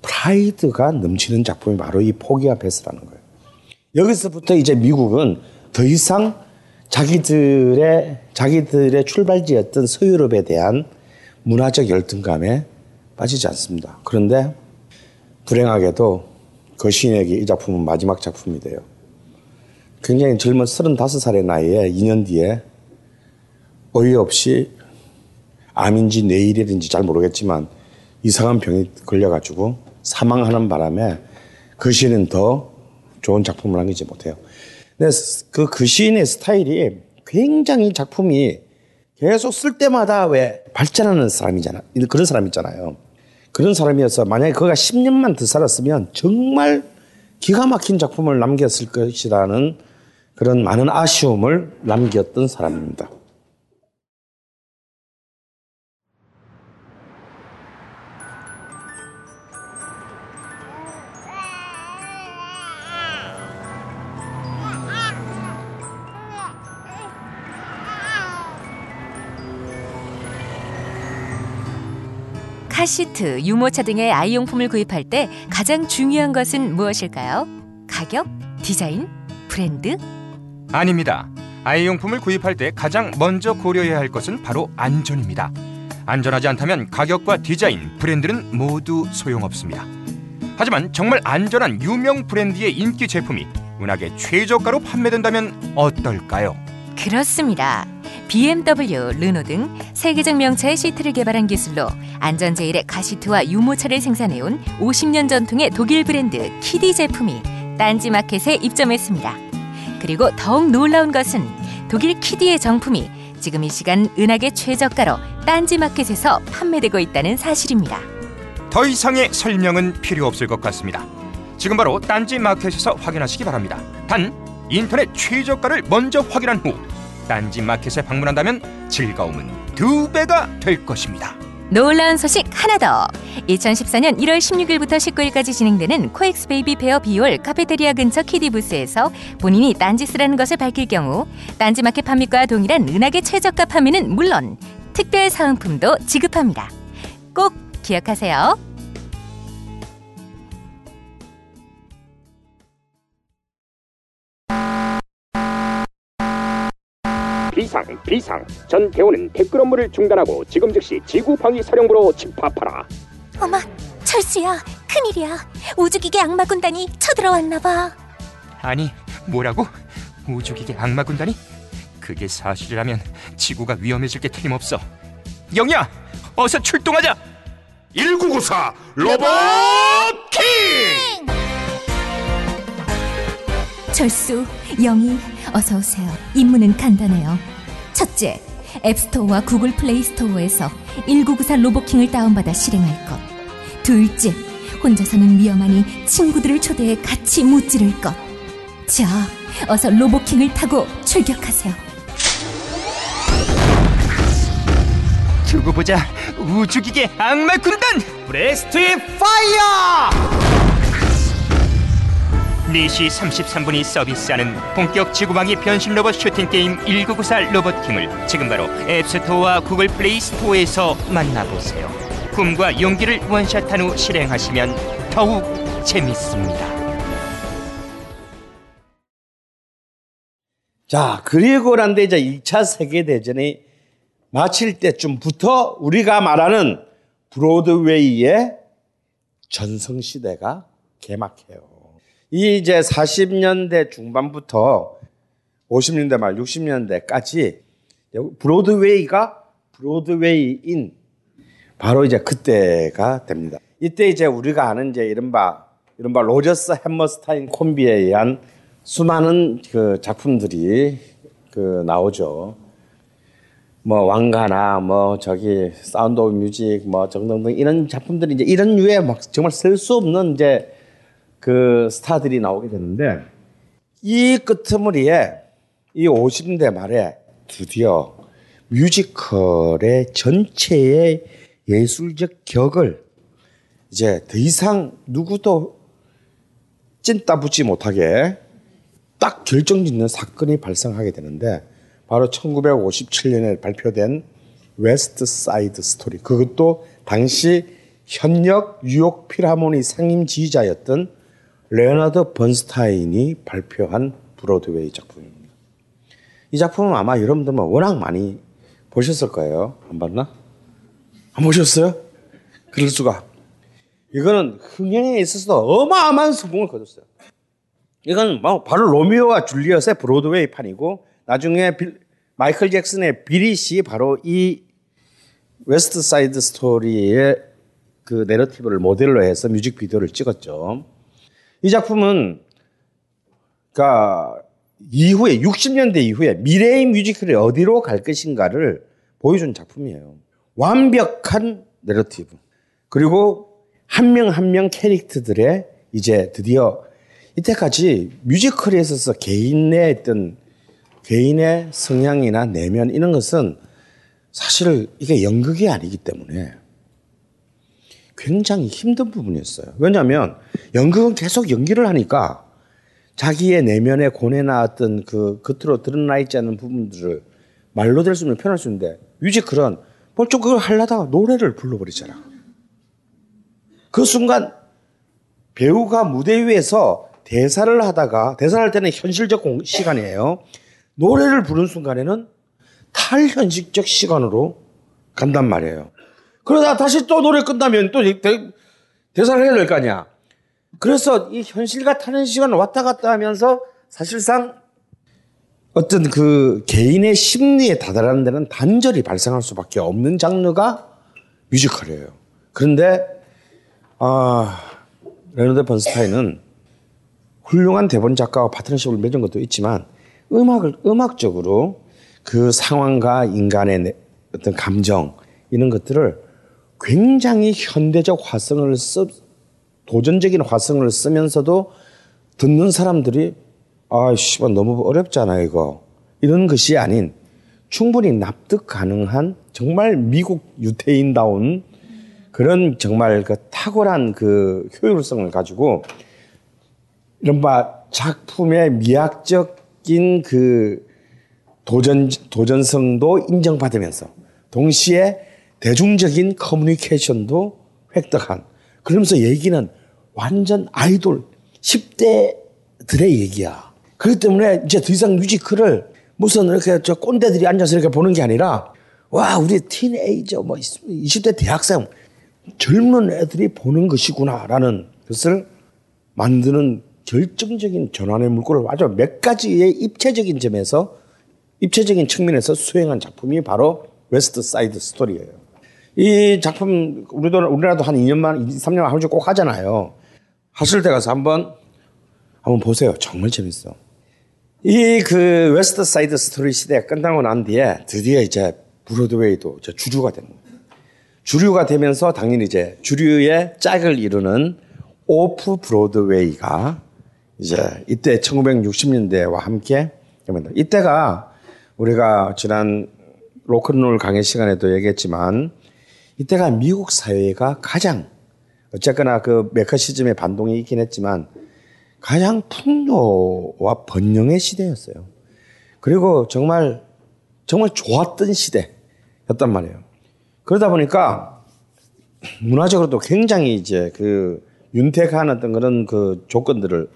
프라이드가 넘치는 작품이 바로 이 포기와 베스라는 거예요. 여기서부터 이제 미국은 더 이상 자기들의 자기들의 출발지였던 서유럽에 대한 문화적 열등감에 빠지지 않습니다. 그런데 불행하게도 거시인에게 이 작품은 마지막 작품이 돼요. 굉장히 젊은 35살의 나이에 2년 뒤에 어이없이 암인지 뇌일인지 잘 모르겠지만 이상한 병이 걸려가지고 사망하는 바람에 그 시인은 더 좋은 작품을 남기지 못해요. 그, 그 시인의 스타일이 굉장히 작품이 계속 쓸 때마다 왜 발전하는 사람이잖아. 그런 사람 있잖아요. 그런 사람이어서 만약에 그가 10년만 더 살았으면 정말 기가 막힌 작품을 남겼을 것이라는 그런 많은 아쉬움을 남겼던 사람입니다. 카시트, 유모차 등의 아이용품을 구입할 때 가장 중요한 것은 무엇일까요? 가격, 디자인, 브랜드? 아닙니다. 아이용품을 구입할 때 가장 먼저 고려해야 할 것은 바로 안전입니다. 안전하지 않다면 가격과 디자인, 브랜드는 모두 소용없습니다. 하지만 정말 안전한 유명 브랜드의 인기 제품이 은하계 최저가로 판매된다면 어떨까요? 그렇습니다. BMW, 르노 등 세계적 명차의 시트를 개발한 기술로 안전 제일의 가시트와 유모차를 생산해온 50년 전통의 독일 브랜드 키디 제품이 딴지 마켓에 입점했습니다. 그리고 더욱 놀라운 것은 독일 키디의 정품이 지금 이 시간 은하계 최저가로 딴지 마켓에서 판매되고 있다는 사실입니다. 더 이상의 설명은 필요 없을 것 같습니다. 지금 바로 딴지 마켓에서 확인하시기 바랍니다. 단 인터넷 최저가를 먼저 확인한 후 딴지 마켓에 방문한다면 즐거움은 두 배가 될 것입니다. 놀라운 소식 하나 더. 2014년 1월 16일부터 19일까지 진행되는 코엑스 베이비 페어 B홀 카페테리아 근처 키디 부스에서 본인이 딴지스라는 것을 밝힐 경우 딴지마켓 판매가와 동일한 은하계 최저가 판매는 물론 특별 사은품도 지급합니다. 꼭 기억하세요. 비상 비상 전 대원은 댓글 업무를 중단하고 지금 즉시 지구 방위 사령부로 집합하라 어머, 철수야, 큰일이야. 우주기계 악마 군단이 쳐들어왔나 봐. 아니 뭐라고? 우주기계 악마 군단이? 그게 사실이라면 지구가 위험해질 게 틀림없어. 영희야, 어서 출동하자. 1994 로봇 킹! 철수, 영희, 어서 오세요. 임무는 간단해요. 첫째, 앱스토어와 구글 플레이 스토어에서 1994 로보킹을 다운받아 실행할 것. 둘째, 혼자서는 위험하니 친구들을 초대해 같이 무찌를 것. 자, 어서 로보킹을 타고 출격하세요. 두고 보자. 우주기계 악마 군단. 브레스트 Fire! 4시 33분이 서비스하는 본격 지구방위 변신 로봇 슈팅 게임 1994 로봇킹을 지금 바로 앱스토어와 구글 플레이 스토어에서 만나보세요. 꿈과 용기를 원샷한 후 실행하시면 더욱 재밌습니다. 자, 그리고 난 뒤에 이제 2차 세계대전이 마칠 때쯤부터 우리가 말하는 브로드웨이의 전성시대가 개막해요. 이 이제 40년대 중반부터 50년대 말 60년대까지 브로드웨이가 브로드웨이인 바로 이제 그때가 됩니다. 이때 이제 우리가 아는 이제 이른바 이른바 로저스 햄머스타인 콤비에 의한 수많은 그 작품들이 그 나오죠. 뭐 왕과 나 뭐 저기 사운드 오브 뮤직 뭐 등등등 이런 작품들이 이제 이런 류의 막 정말 셀수 없는 이제 그 스타들이 나오게 되는데 이 끄트머리에 이 50대 말에 드디어 뮤지컬의 전체의 예술적 격을 이제 더 이상 누구도 찐따 붙지 못하게 딱 결정짓는 사건이 발생하게 되는데 바로 1957년에 발표된 웨스트 사이드 스토리. 그것도 당시 현역 뉴욕 필하모니 상임 지휘자였던 레오나드 번스타인이 발표한 브로드웨이 작품입니다. 이 작품은 아마 여러분들은 워낙 많이 보셨을 거예요. 안 봤나? 안 보셨어요? 그럴 수가. 이거는 흥행에 있어서 어마어마한 성공을 거뒀어요. 이건 뭐 바로 로미오와 줄리엣의 브로드웨이 판이고 나중에 빌, 마이클 잭슨의 비릿이 바로 이 웨스트 사이드 스토리의 그 내러티브를 모델로 해서 뮤직비디오를 찍었죠. 이 작품은 그러니까 이후에 60년대 이후에 미래의 뮤지컬이 어디로 갈 것인가를 보여준 작품이에요. 완벽한 내러티브. 그리고 한 명 한 명 캐릭터들의 이제 드디어 이때까지 뮤지컬에 있어서 개인의 어떤 개인의 성향이나 내면 이런 것은 사실 이게 연극이 아니기 때문에 굉장히 힘든 부분이었어요. 왜냐하면 연극은 계속 연기를 하니까 자기의 내면의 고뇌나 어떤 그 겉으로 드러나 있지 않은 부분들을 말로 될 수 있는 표현할 수 있는데 뮤지컬은 벌써 그걸 하려다가 노래를 불러버리잖아. 그 순간 배우가 무대 위에서 대사를 하다가 대사를 할 때는 현실적 시간이에요. 노래를 부른 순간에는 탈현실적 시간으로 간단 말이에요. 그러다 다시 또 노래 끝나면 또 대, 대사를 해야 될 거 아니야. 그래서 이 현실과 타는 시간을 왔다 갔다 하면서 사실상 어떤 그 개인의 심리에 다다르는 데는 단절이 발생할 수밖에 없는 장르가 뮤지컬이에요. 그런데 아 레너드 번스타인은 훌륭한 대본 작가와 파트너십을 맺은 것도 있지만 음악을 음악적으로 그 상황과 인간의 어떤 감정 이런 것들을 굉장히 현대적 화성을 쓰 도전적인 화성을 쓰면서도 듣는 사람들이 아, 씨발 너무 어렵잖아 이거. 이런 것이 아닌 충분히 납득 가능한 정말 미국 유태인다운 그런 정말 그 탁월한 그 효율성을 가지고 이른바 작품의 미학적인 그 도전, 도전성도 인정받으면서 동시에 대중적인 커뮤니케이션도 획득한 그러면서 얘기는 완전 아이돌 10대들의 얘기야. 그렇기 때문에 이제 더 이상 뮤지컬을 무슨 이렇게 저 꼰대들이 앉아서 이렇게 보는 게 아니라 와, 우리 티네이저 뭐 20대 대학생 젊은 애들이 보는 것이구나라는 것을 만드는 결정적인 전환의 물꼬를 아주 몇 가지의 입체적인 점에서 입체적인 측면에서 수행한 작품이 바로 웨스트 사이드 스토리예요. 이 작품 우리도 우리나라도 한 2년만 2, 3년 한번 꼭 하잖아요. 하실 때 가서 한번 한번 보세요. 정말 재밌어. 이 그 웨스트 사이드 스토리 시대가 끝나고 난 뒤에 드디어 이제 브로드웨이도 이제 주류가 됩니다. 주류가 되면서 당연히 이제 주류의 짝을 이루는 오프 브로드웨이가 이제 이때 1960년대와 함께. 이때가 우리가 지난 로큰롤 강의 시간에도 얘기했지만 이때가 미국 사회가 가장 어쨌거나 그 메카시즘의 반동이 있긴 했지만 가장 풍요와 번영의 시대였어요. 그리고 정말 정말 좋았던 시대였단 말이에요. 그러다 보니까 문화적으로도 굉장히 이제 그 윤택한 어떤 그런 그 조건들을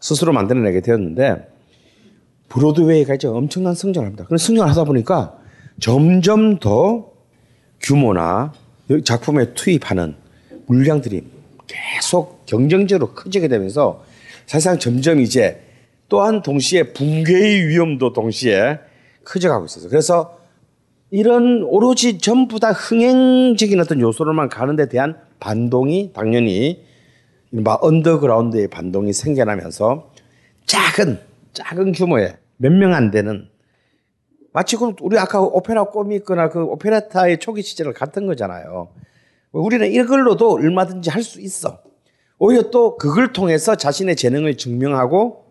스스로 만들어내게 되었는데 브로드웨이가 이제 엄청난 성장을 합니다. 그런 성장을 하다 보니까 점점 더 규모나 작품에 투입하는 물량들이 계속 경쟁적으로 커지게 되면서 사실상 점점 이제 또한 동시에 붕괴의 위험도 동시에 커져가고 있었어요. 그래서 이런 오로지 전부 다 흥행적인 어떤 요소로만 가는 데 대한 반동이 당연히 이른바 언더그라운드의 반동이 생겨나면서 작은 작은 규모의 몇명 안 되는 마치 그 우리 아까 오페라 코미크거나 그 오페레타의 초기 시절 같은 거잖아요. 우리는 이걸로도 얼마든지 할 수 있어. 오히려 또 그걸 통해서 자신의 재능을 증명하고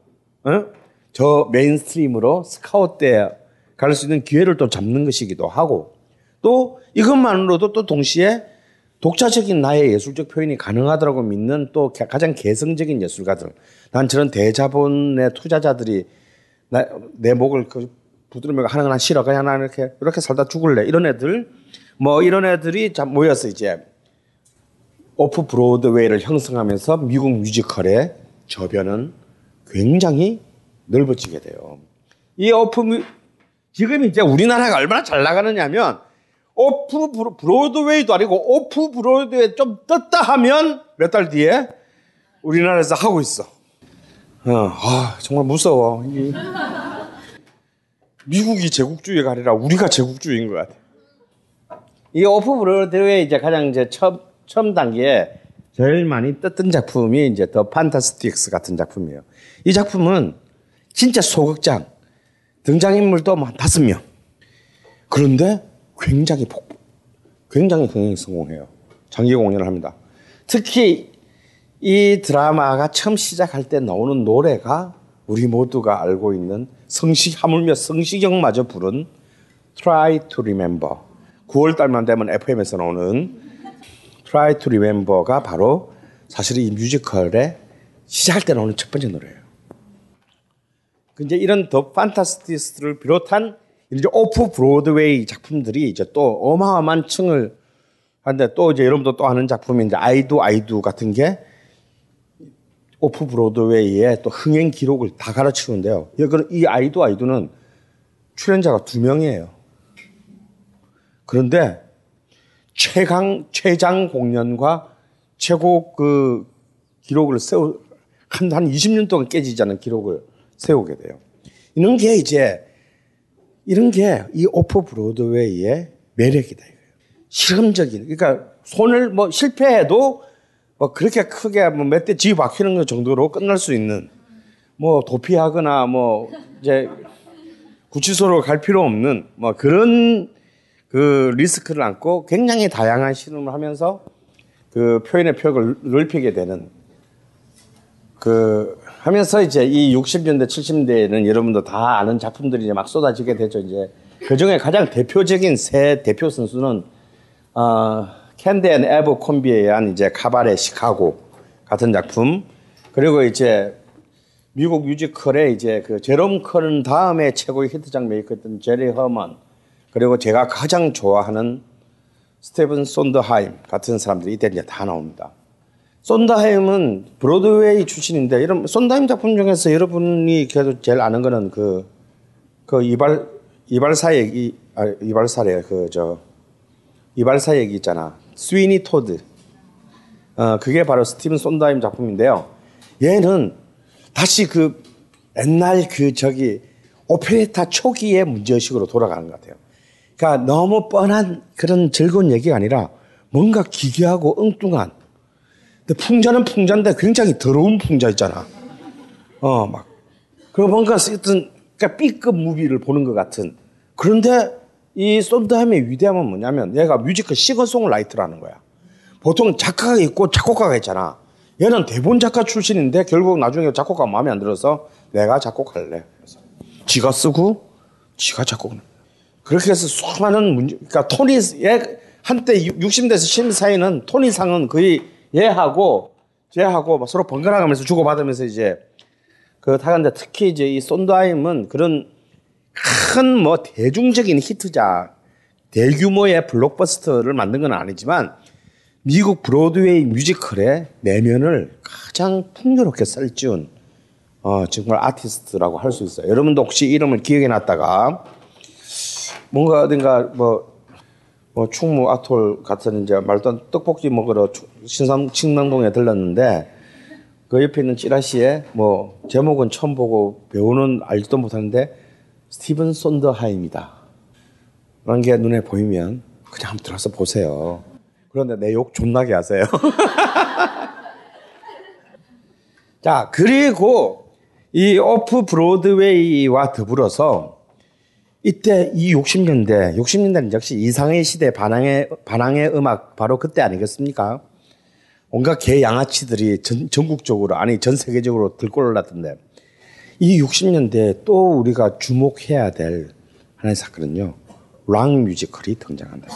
어? 저 mainstream으로 스카웃돼 갈수 있는 기회를 또 잡는 것이기도 하고 또 이것만으로도 또 동시에 독자적인 나의 예술적 표현이 가능하더라고 믿는 또 가장 개성적인 예술가들. 난 저런 대자본의 투자자들이 나, 내 목을 그 부드러움이 하는 건 싫어. 그냥 나 이렇게 이렇게 살다 죽을래. 이런 애들 뭐 이런 애들이 자 모여서 이제 오프 브로드웨이를 형성하면서 미국 뮤지컬의 저변은 굉장히 넓어지게 돼요. 이 오프 뮤, 지금 이제 우리나라가 얼마나 잘 나가느냐면 오프 브로, 브로드웨이도 아니고 오프 브로드웨이 좀 떴다 하면 몇 달 뒤에 우리나라에서 하고 있어. 어, 아, 정말 무서워. 이, 미국이 제국주의가 아니라 우리가 제국주의인 것 같아. 이 오프 브로드웨이 이제 가장 이제 처음, 처음 단계에 제일 많이 떴던 작품이 이제 더 판타스틱스 같은 작품이에요. 이 작품은 진짜 소극장 등장인물도 뭐한 다섯 명. 그런데 굉장히 폭, 굉장히 굉장히 성공해요. 장기 공연을 합니다. 특히 이 드라마가 처음 시작할 때 나오는 노래가 우리 모두가 알고 있는 성식 하물며 성시경마저 부른 Try to Remember. 9월 달만 되면 FM에서 나오는 Try to Remember가 바로 사실 이 뮤지컬의 시작할 때 나오는 첫 번째 노래예요. 이제 이런 더 판타스틱스를 비롯한 이제 오프 브로드웨이 작품들이 이제 또 어마어마한 층을 하는데 또 이제 여러분도 또 작품이 이제 I Do I Do 같은 게 오프 브로드웨이의 또 흥행 기록을 다 갈아치우는데요. 이 아이도 아이도는 출연자가 두 명이에요. 그런데 최강 최장 공연과 최고 그 기록을 세우 한, 한 20년 동안 깨지지 않은 기록을 세우게 돼요. 이런 게 이제 이런 게 이 오프 브로드웨이의 매력이다. 실험적인. 그러니까 손을 뭐 실패해도 뭐 그렇게 크게 뭐 몇 대 쥐 박히는 것 정도로 끝날 수 있는 뭐 도피하거나 뭐 이제 구치소로 갈 필요 없는 뭐 그런 그 리스크를 안고 굉장히 다양한 실험을 하면서 그 표현의 폭을 넓히게 되는 그 하면서 이제 이 60년대 70년대에는 여러분도 다 아는 작품들이 이제 막 쏟아지게 되죠. 이제 그 중에 가장 대표적인 세 대표 선수는 어, 캔더 앤 에브 콤비에 의한 이제 카바레 시카고 같은 작품 그리고 이제 미국 뮤지컬의 이제 그 제롬 커른 다음에 최고의 히트작 메이커였던 제리 허먼 그리고 제가 가장 좋아하는 스테븐 손더하임 같은 사람들이 이때 이제 다 나옵니다. 손드하임은 브로드웨이 출신인데 이런 손드하임 작품 중에서 여러분이 그래도 제일 아는 거는 그, 그 이발, 이발사 얘기, 아, 이발사래. 그, 저, 이발사 얘기 있잖아. 스위니 토드. 어, 그게 바로 스티븐 손더하임 작품인데요. 얘는 다시 그 옛날 그 저기 오페레타 초기의 문제의식으로 돌아가는 것 같아요. 그러니까 너무 뻔한 그런 즐거운 얘기가 아니라 뭔가 기괴하고 엉뚱한. 근데 풍자는 풍자인데 굉장히 더러운 풍자 있잖아. 어, 막. 그리고 뭔가 어떤, 그러니까 B급 무비를 보는 것 같은. 그런데 이 손드하임의 위대함은 뭐냐면 얘가 뮤지컬 싱어송라이터라는 거야. 보통 작가가 있고 작곡가가 있잖아. 얘는 대본 작가 출신인데 결국 나중에 작곡가 마음에 안 들어서 내가 작곡할래. 그래서 지가 쓰고 지가 작곡을. 그렇게 해서 수많은 문제, 그러니까 토니, 얘 한때 60대에서 70 사이는 토니상은 거의 얘하고 쟤하고 서로 번갈아 가면서 주고받으면서 이제 그 타는데 특히 이제 이 손드하임은 그런 큰 뭐 대중적인 히트작, 대규모의 블록버스터를 만든 건 아니지만 미국 브로드웨이 뮤지컬의 내면을 가장 풍요롭게 썰지운 어, 정말 아티스트라고 할 수 있어요. 여러분도 혹시 이름을 기억해 놨다가 뭔가 어딘가 뭐, 뭐 충무 아톨 같은 이제 말던 떡볶이 먹으러 신상 칭남동에 들렀는데 그 옆에 있는 찌라시에 뭐 제목은 처음 보고 배우는 알지도 못하는데 스티븐 손더하임이다. 라는 게 눈에 보이면 그냥 들어서 보세요. 그런데 내 욕 존나게 하세요. 자, 그리고 이 오프 브로드웨이와 더불어서 이때 이 60년대, 60년대는 역시 이상의 시대 반항의, 반항의 음악 바로 그때 아니겠습니까? 온갖 개 양아치들이 전, 전국적으로, 아니 전 세계적으로 들끓어올랐던데 이 60년대에 또 우리가 주목해야 될 하나의 사건은요. 락 뮤지컬이 등장한다.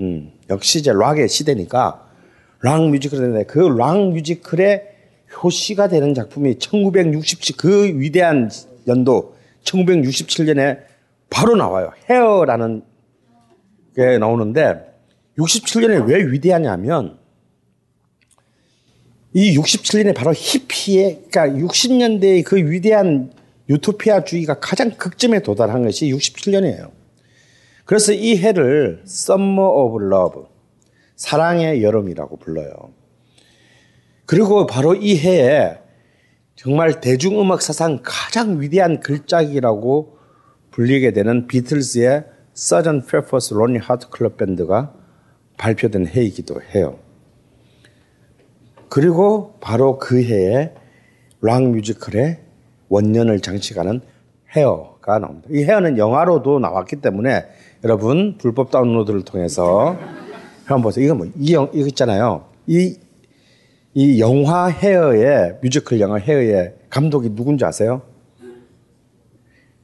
음, 역시 이제 락의 시대니까 락 뮤지컬인데 그 락 뮤지컬의 효시가 되는 작품이 1967 그 위대한 연도 1967년에 바로 나와요. Hair라는 게 나오는데 67년에 왜 위대하냐면 이 67년에 바로 히피의 그러니까 60년대의 그 위대한 유토피아주의가 가장 극점에 도달한 것이 67년이에요. 그래서 이 해를 Summer of Love 사랑의 여름이라고 불러요. 그리고 바로 이 해에 정말 대중음악 사상 가장 위대한 글작이라고 불리게 되는 비틀즈의 Sergeant Pepper's Lonely Hearts Club Band가 발표된 해이기도 해요. 그리고 바로 그 해에 락 뮤지컬의 원년을 장식하는 Hair가 나옵니다. 이 Hair는 영화로도 나왔기 때문에 여러분 불법 다운로드를 통해서 한번 보세요. 이거 뭐, 이 영, 이거 있잖아요. 이, 이 영화 Hair의, 뮤지컬 영화 Hair의 감독이 누군지 아세요?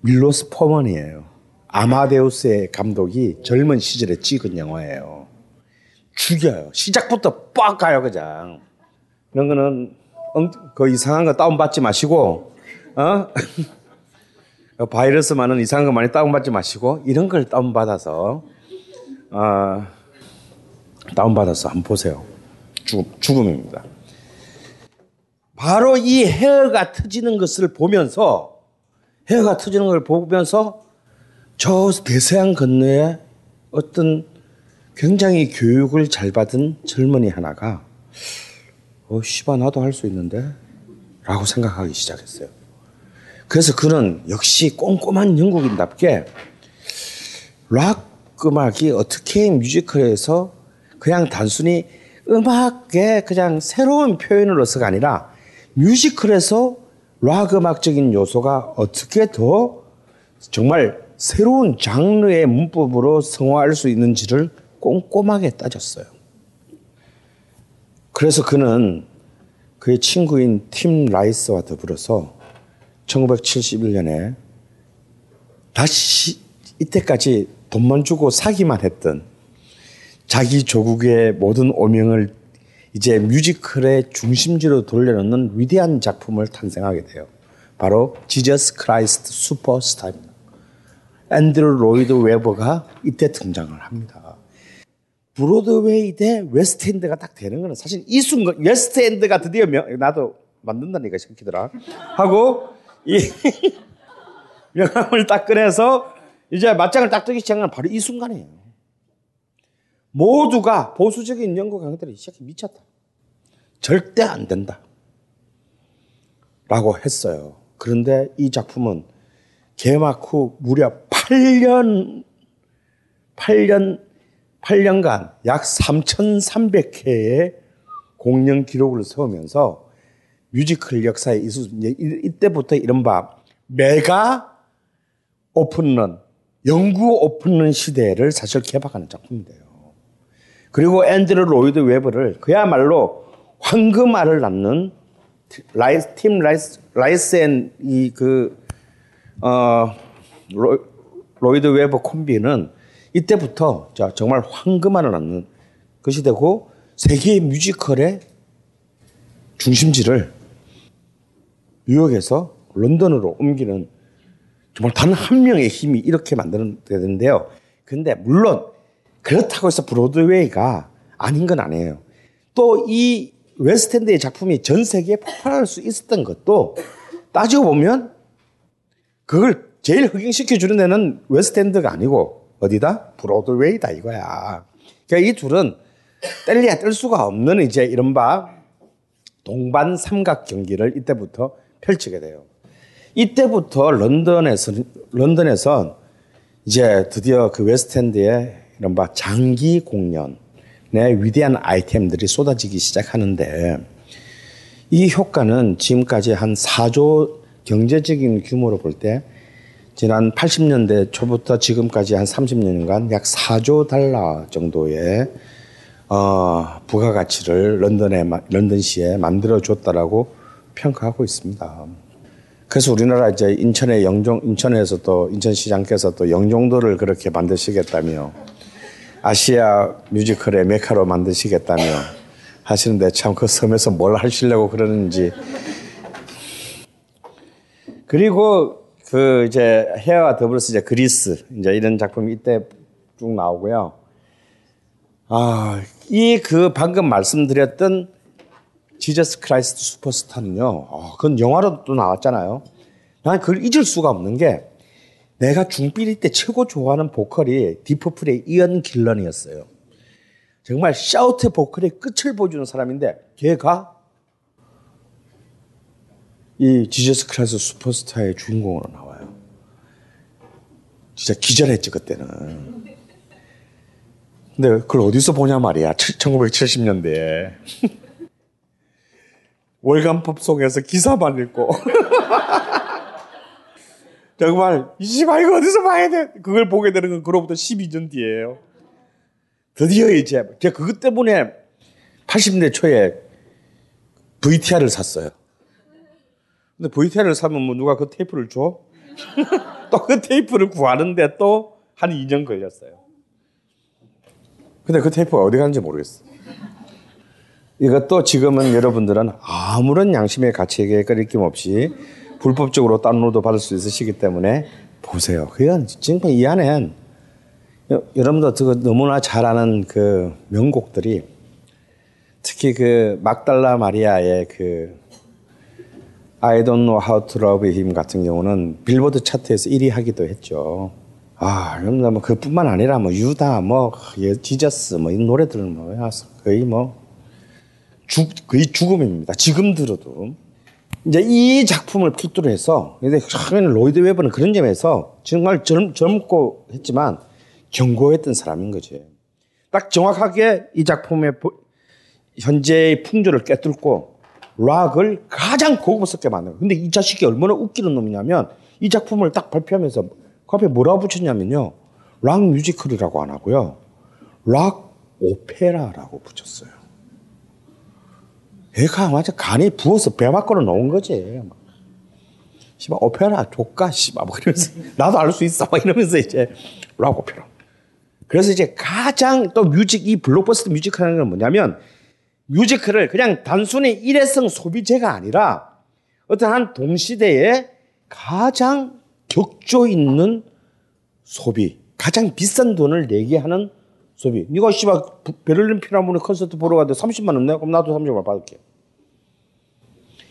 밀로스 포먼이에요. 아마데우스의 감독이 젊은 시절에 찍은 영화예요. 죽여요. 시작부터 빡 가요, 그냥. 이런 거는, 그 이상한 거 다운받지 마시고, 어? 바이러스 많은 이상한 거 많이 다운받지 마시고, 이런 걸 다운받아서, 어, 다운받아서 한번 보세요. 죽음, 죽음입니다. 바로 이 헤어가 터지는 것을 보면서 헤어가 터지는 걸 보면서 저 대서양 건너에 어떤 굉장히 교육을 잘 받은 젊은이 하나가 어, 씨바 나도 할 수 있는데 라고 생각하기 시작했어요. 그래서 그는 역시 꼼꼼한 영국인답게 락 음악이 어떻게 뮤지컬에서 그냥 단순히 음악의 그냥 새로운 표현으로서가 아니라 뮤지컬에서 락 음악적인 요소가 어떻게 더 정말 새로운 장르의 문법으로 성화할 수 있는지를 꼼꼼하게 따졌어요. 그래서 그는 그의 친구인 팀 라이스와 더불어서 1971년에 다시 이때까지 돈만 주고 사기만 했던 자기 조국의 모든 오명을 이제 뮤지컬의 중심지로 돌려놓는 위대한 작품을 탄생하게 돼요. 바로 Jesus Christ Superstar입니다. 앤드루 로이드 웨버가 이때 등장을 합니다. 브로드웨이 대 웨스트엔드가 딱 되는 거는 사실 이 순간 웨스트엔드가 드디어 명, 나도 만든다니까 새끼들아 하고 이 명함을 딱 꺼내서 이제 맞짱을 딱 뜨기 시작하는 바로 이 순간이에요. 모두가 보수적인 영국 강들이 시작해 미쳤다. 절대 안 된다. 라고 했어요. 그런데 이 작품은 개막 후 무려 8년, 8년, 8년간 약 3,300회의 공연 기록을 세우면서 뮤지컬 역사의 이수, 이때부터 이른바 mega open run, 영구 open run 시대를 사실 개막하는 작품인데요. 그리고 앤드루 로이드 웨버를 그야말로 황금알을 낳는 라이스, 팀 라이스, 라이스 and 이 그, 어, 로, 로이드 웨버 콤비는 이때부터 자, 정말 황금알을 낳는 것이 되고 세계 뮤지컬의 중심지를 뉴욕에서 런던으로 옮기는 정말 단 한 명의 힘이 이렇게 만드는 되는데요. 근데 물론 그렇다고 해서 브로드웨이가 아닌 건 아니에요. 또 이 웨스트엔드의 작품이 전 세계에 폭발할 수 있었던 것도 따지고 보면 그걸 제일 흥행시켜 주는 데는 웨스트엔드가 아니고 어디다? 브로드웨이다 이거야. 그러니까 이 둘은 뗄래야 뗄 수가 없는 이제 이른바 동반 삼각 경기를 이때부터 펼치게 돼요. 이때부터 런던에서 런던에서 이제 드디어 그 웨스트엔드의 이른바 장기 공연의 위대한 아이템들이 쏟아지기 시작하는데 이 효과는 지금까지 한 4조 경제적인 규모로 볼 때 지난 80년대 초부터 지금까지 한 30년간 약 4조 달러 정도의 어, 부가가치를 런던에 런던시에 만들어 줬다라고 평가하고 있습니다. 그래서 우리나라 이제 인천의 영종 인천에서 또 인천시장께서 또 영종도를 그렇게 만드시겠다며 아시아 뮤지컬의 메카로 만드시겠다며 하시는데 참 그 섬에서 뭘 하시려고 그러는지 그리고 그 이제 헤어와 더불어서 이제 그리스 이제 이런 작품이 이때 쭉 나오고요. 아, 이 그 방금 말씀드렸던 Jesus Christ Superstar는요. 아, 그건 영화로도 또 나왔잖아요. 난 그걸 잊을 수가 없는 게 내가 중삐리 때 최고 좋아하는 보컬이 딥 퍼플의 이언 길런이었어요. 정말 shout 보컬의 끝을 보여주는 사람인데 걔가 이 지저스 크라이스 슈퍼스타의 주인공으로 나와요. 진짜 기절했지 그때는. 근데 그걸 어디서 보냐 말이야. 1970년대에. 월간 팝송에서 기사만 읽고. 정말 이씨발 이거 어디서 봐야 돼? 그걸 보게 되는 건 그로부터 12년 뒤에요. 드디어 이제 제가 그것 때문에 80년대 초에 VTR을 샀어요. 근데 VTR을 사면 뭐 누가 그 테이프를 줘? 또 그 테이프를 구하는데 또 한 2년 걸렸어요. 근데 그 테이프가 어디 갔는지 모르겠어. 이것도 지금은 여러분들은 아무런 양심의 가치에 거리낌 없이 불법적으로 다운로드 받을 수 있으시기 때문에 보세요. 그건 정말 이 안엔 여러분도 그 너무나 잘 아는 그 명곡들이 특히 그 막달라 마리아의 그 I don't know how to love him 같은 경우는 빌보드 차트에서 1위 하기도 했죠. 아, 여러분들 뭐 그뿐만 아니라 뭐 유다, 뭐 지저스, 뭐이 노래들은 뭐 거의 뭐 죽, 거의 죽음입니다. 지금 들어도. 이제 이 작품을 필두로 해서, 근데 로이드 웨버는 그런 점에서 정말 젊, 젊고 했지만 경고했던 사람인 거지. 딱 정확하게 이 작품의 현재의 풍조를 꿰뚫고 락을 가장 고급스럽게 만들어. 근데 이 자식이 얼마나 웃기는 놈이냐면 이 작품을 딱 발표하면서 그 앞에 뭐라고 붙였냐면요. 락 뮤지컬이라고 안 하고요. 락 오페라라고 붙였어요. 애가 완전 간이 부어서 배 밖으로 나온 거지. 씨발 오페라 조까 씨발 뭐 이러면서 나도 알 수 있어 막 이러면서 이제 락 오페라. 그래서 이제 가장 또 뮤직 이 블록버스터 뮤지컬하는 건 뭐냐면 뮤지컬을 그냥 단순히 일회성 소비재가 아니라 어떤 한 동시대에 가장 격조 있는 소비, 가장 비싼 돈을 내게 하는 소비. 네가 씨발 베를린 필하모니 콘서트 보러 가는데 30만 원 내? 그럼 나도 30만 원 받을게.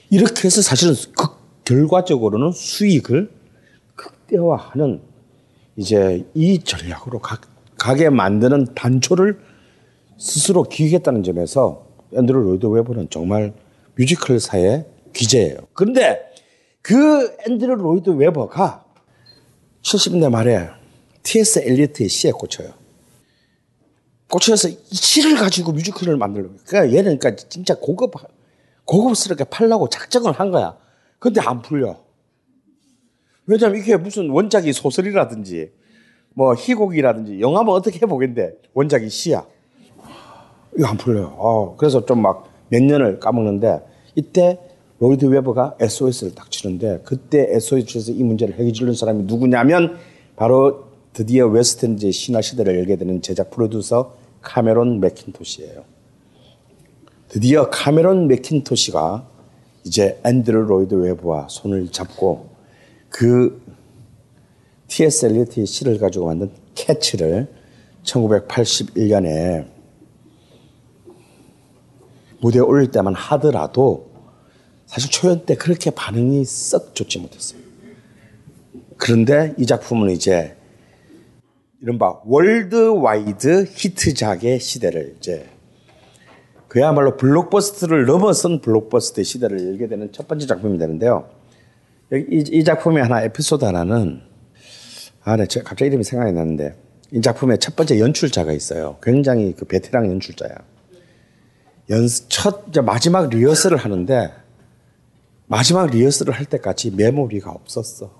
이렇게 해서 사실은 극, 결과적으로는 수익을 극대화하는 이제 이 전략으로 가, 가게 만드는 단초를 스스로 기획했다는 점에서 앤드루 로이드 웨버는 정말 뮤지컬사의 귀재예요. 그런데 그 앤드루 로이드 웨버가 70년대 말에 T.S. 엘리어트의 시에 꽂혀요. 꽂혀서 이 시를 가지고 뮤지컬을 만들려고. 그러니까 얘는 그러니까 진짜 고급, 고급스럽게 팔라고 작정을 한 거야. 근데 안 풀려. 왜냐면 이게 무슨 원작이 소설이라든지 뭐 희곡이라든지 영화면 어떻게 해보겠는데 원작이 시야. 이거 안 풀려요. 어, 그래서 좀 막 몇 년을 까먹는데 이때 로이드 웨버가 SOS를 딱 치는데 그때 SOS에서 이 문제를 해결해 사람이 누구냐면 바로 드디어 웨스트엔드 신화 시대를 열게 되는 제작 프로듀서 카메론 맥킨토시예요. 드디어 카메론 맥킨토시가 이제 앤드루 로이드 웨버와 손을 잡고 그 T.S. 엘리어트의 시를 가지고 만든 캐츠를 1981년에 무대에 올릴 때만 하더라도 사실 초연 때 그렇게 반응이 썩 좋지 못했어요. 그런데 이 작품은 이제 이른바 worldwide 히트작의 시대를 이제 그야말로 블록버스터를 넘어선 블록버스터의 시대를 열게 되는 첫 번째 작품이 되는데요. 이, 이 작품의 하나 에피소드 하나는 아, 네, 갑자기 이름이 생각이 나는데 이 작품의 첫 번째 연출자가 있어요. 굉장히 그 베테랑 연출자야. 연, 첫, 마지막 리허설을 하는데 마지막 리허설을 할 때까지 메모리가 없었어.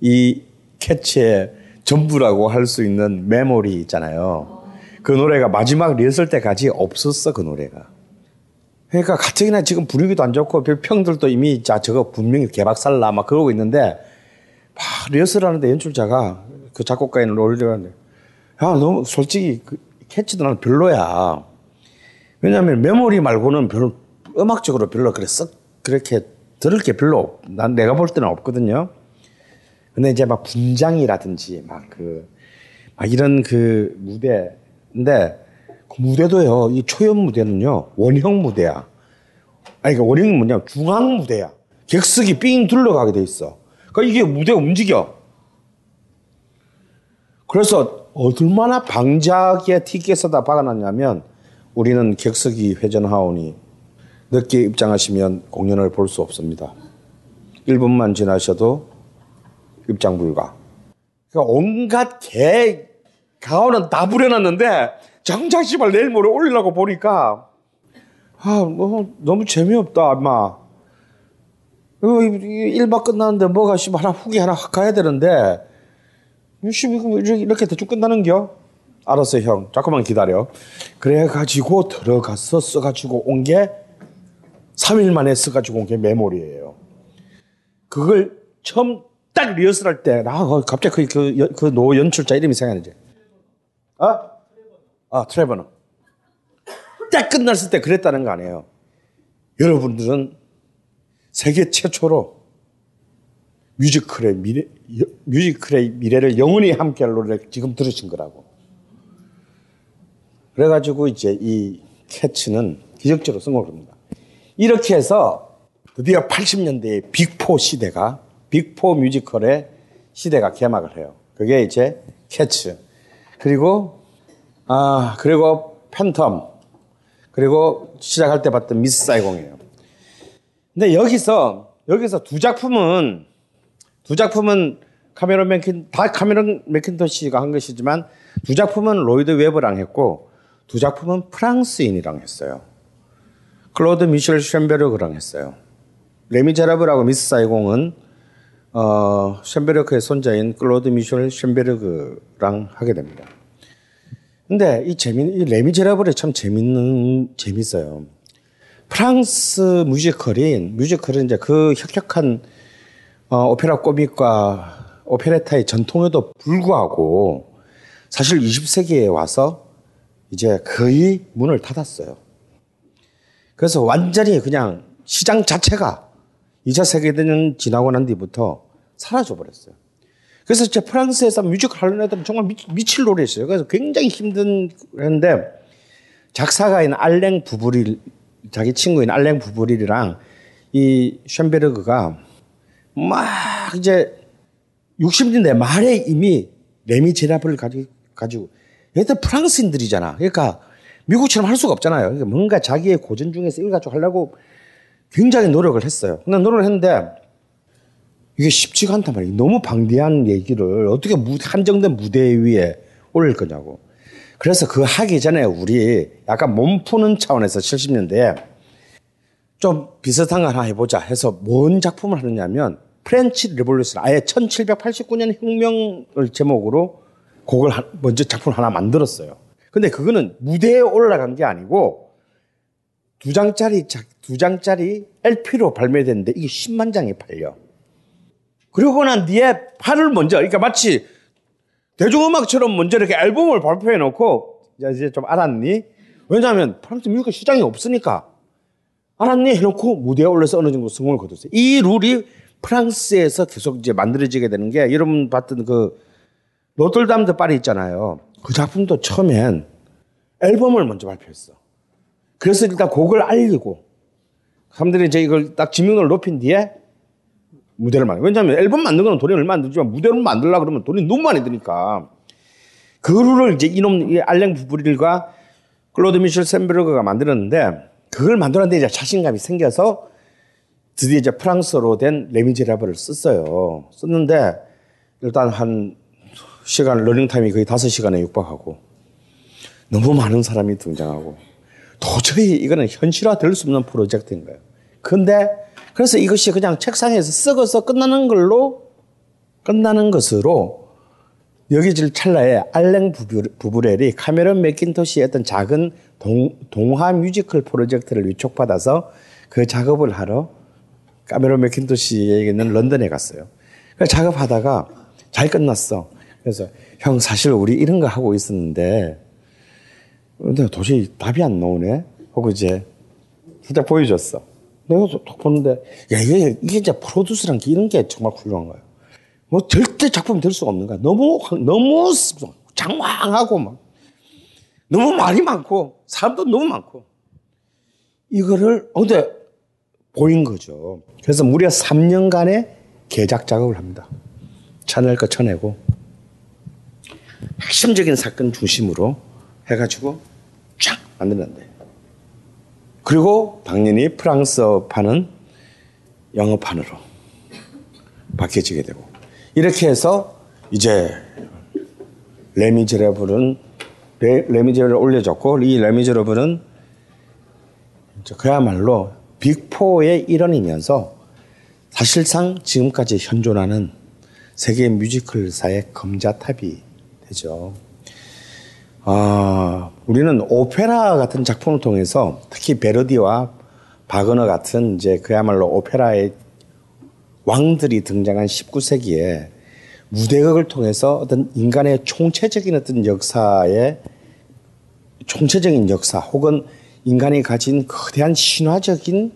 이 캐치의 전부라고 할 수 있는 메모리 있잖아요. 그 노래가 마지막 리허설 때까지 없었어, 그 노래가. 그러니까 가뜩이나 지금 분위기도 안 좋고 평들도 이미 자 저거 분명히 개박살 나 막 그러고 있는데 막 리허설 하는데 연출자가 그 작곡가인 롤리가야 너무 솔직히 그 캐치도 나는 별로야. 왜냐하면 메모리 말고는 별로 음악적으로 별로 그래 썩 그렇게 들을 게 별로 난 내가 볼 때는 없거든요. 근데 이제 막 분장이라든지 막 그, 막 이런 그 무대인데 그 무대도요, 이 초연 무대는요, 원형 무대야. 아니, 그러니까 원형은 뭐냐, 중앙 무대야. 객석이 삥 둘러가게 돼 있어. 그러니까 이게 무대가 움직여. 그래서 얼마나 방자하게 티켓에다 박아놨냐면 우리는 객석이 회전하오니 늦게 입장하시면 공연을 볼 수 없습니다. 1분만 지나셔도 입장 불가. 그러니까 온갖 개 가오는 다 부려놨는데 정작 씨발 내일 모레 올리려고 보니까 아, 뭐 너무 재미없다, 아마. 어, 일박 끝났는데 뭐가 씨발 하나 후기 하나 확 가야 되는데 이렇게 대충 끝나는겨? 알았어, 형. 잠깐만 기다려. 그래가지고 들어가서 써가지고 온 게 3일 만에 써가지고 온 게 메모리예요. 그걸 처음 딱 리허설 할 때, 나 갑자기 그, 그, 그, 노 연출자 이름이 생각나지? 어? 아, 트레버 넌. 딱 끝났을 때 그랬다는 거 아니에요. 여러분들은 세계 최초로 뮤지컬의 미래, 뮤지컬의 미래를 영원히 함께할 노래를 지금 들으신 거라고. 그래가지고 이제 이 캐츠는 기적적으로 성공을 합니다. 이렇게 해서 드디어 80년대의 Big Four 시대가, Big Four 뮤지컬의 시대가 개막을 해요. 그게 이제 캐츠. 그리고, 아, 그리고 팬텀. 그리고 시작할 때 봤던 미스 사이공이에요. 근데 여기서, 여기서 두 작품은 두 작품은 카메론 맥킨 다 카메론 맥킨토시가 한 것이지만 두 작품은 로이드 웨버랑 했고 두 작품은 프랑스인이랑 했어요. 클로드 미셸 쉔베르그랑 했어요. 레미제라블하고 미스 사이공은 어, 쉔베르크의 손자인 클로드 미셸 쉔베르그랑 하게 됩니다. 근데 이 재미, 이 레미제라블이 참 재밌는, 재밌어요. 프랑스 뮤지컬인, 뮤지컬은 이제 그 혁혁한 어, opéra comique과 오페레타의 전통에도 불구하고 사실 20세기에 와서 이제 거의 문을 닫았어요. 그래서 완전히 그냥 시장 자체가 2차 세계대전 지나고 난 뒤부터 사라져 버렸어요. 그래서 이제 프랑스에서 뮤지컬 하는 애들은 정말 미, 칠 노릇이었어요. 그래서 굉장히 힘든 했는데 작사가인 알랭 부브릴 자기 친구인 알랭 부브릴이랑 이 쉔베르그가 막 이제 60년대 말에 이미 레미제라블을 가지고 얘들 프랑스인들이잖아. 그러니까 미국처럼 할 수가 없잖아요. 그러니까 뭔가 자기의 고전 중에서 가지고 하려고 굉장히 노력을 했어요. 근데 노력을 했는데 이게 쉽지가 않단 말이에요. 너무 방대한 얘기를 어떻게 한정된 무대 위에 올릴 거냐고. 그래서 그 하기 전에 우리 약간 몸 푸는 차원에서 70년대에 좀 비슷한 거 하나 해보자 해서 뭔 작품을 하느냐면 French Revolution 아예 1789년 혁명을 제목으로 곡을 먼저 작품을 하나 만들었어요. 근데 그거는 무대에 올라간 게 아니고 두 장짜리 두 장짜리 LP로 발매됐는데 이게 10만 장이 팔려. 그리고 난 뒤에 판을 먼저 그러니까 마치 대중음악처럼 먼저 이렇게 앨범을 발표해 놓고 이제 좀 알았니? 왜냐하면 프랑스 뮤지컬 시장이 없으니까 알았니? 해놓고 무대에 올라서 어느 정도 성공을 거뒀어요. 이 룰이 프랑스에서 계속 이제 만들어지게 되는 게 여러분 봤던 그 Notre-Dame de Paris 있잖아요. 그 작품도 처음엔 앨범을 먼저 발표했어. 그래서 일단 곡을 알리고 사람들이 이제 이걸 딱 지명도를 높인 뒤에 무대를 만들. 왜냐하면 앨범 만든 거는 돈이 얼마 안 들지만 무대를 만들려 그러면 돈이 너무 많이 드니까 그 룰을 이제 이놈 이 알랭 부브릴과 클로드 미셸 샌베르그가 만들었는데 그걸 만들었는데 이제 자신감이 생겨서 드디어 이제 프랑스어로 된 레미제라블을 썼어요. 썼는데 일단 한 시간 러닝타임이 거의 다섯 시간에 육박하고 너무 많은 사람이 등장하고 도저히 이거는 현실화 될 수 없는 프로젝트인 거예요. 근데 그래서 이것이 그냥 책상에서 썩어서 끝나는 걸로 끝나는 것으로 여기질 찰나에 알랭 부브렐이 카메론 맥킨토시의 어떤 작은 동, 동화 뮤지컬 프로젝트를 위촉받아서 그 작업을 하러 카메론 맥킨토시에게 있는 런던에 갔어요. 그 작업하다가 잘 끝났어. 그래서 형 사실 우리 이런 거 하고 있었는데 근데 도저히 답이 안 나오네. 하고 이제 살짝 보여줬어. 내가 tok 보는데 야 이게 이게 이제 프로듀스란 게 이런 게 정말 훌륭한 거예요. 뭐 절대 작품이 될 수가 없는 거야. 너무 너무 장황하고 막 너무 말이 많고 사람도 너무 많고 이거를 어, 근데 보인 거죠. 그래서 무려 3년간의 개작 작업을 합니다. 쳐낼 거 쳐내고 핵심적인 사건 중심으로 해가지고 쫙 만들었는데. 그리고 당연히 프랑스어판은 영어판으로 바뀌어지게 되고. 이렇게 해서 이제 레미제라블은 레, 레미제라블을 올려줬고 이 레미제라블은 그야말로 빅포의 일원이면서 사실상 지금까지 현존하는 세계 뮤지컬사의 검자탑이 되죠. 아, 우리는 오페라 같은 작품을 통해서 특히 베르디와 바그너 같은 이제 그야말로 오페라의 왕들이 등장한 19세기에 무대극을 통해서 어떤 인간의 총체적인 어떤 역사의 총체적인 역사 혹은 인간이 가진 거대한 신화적인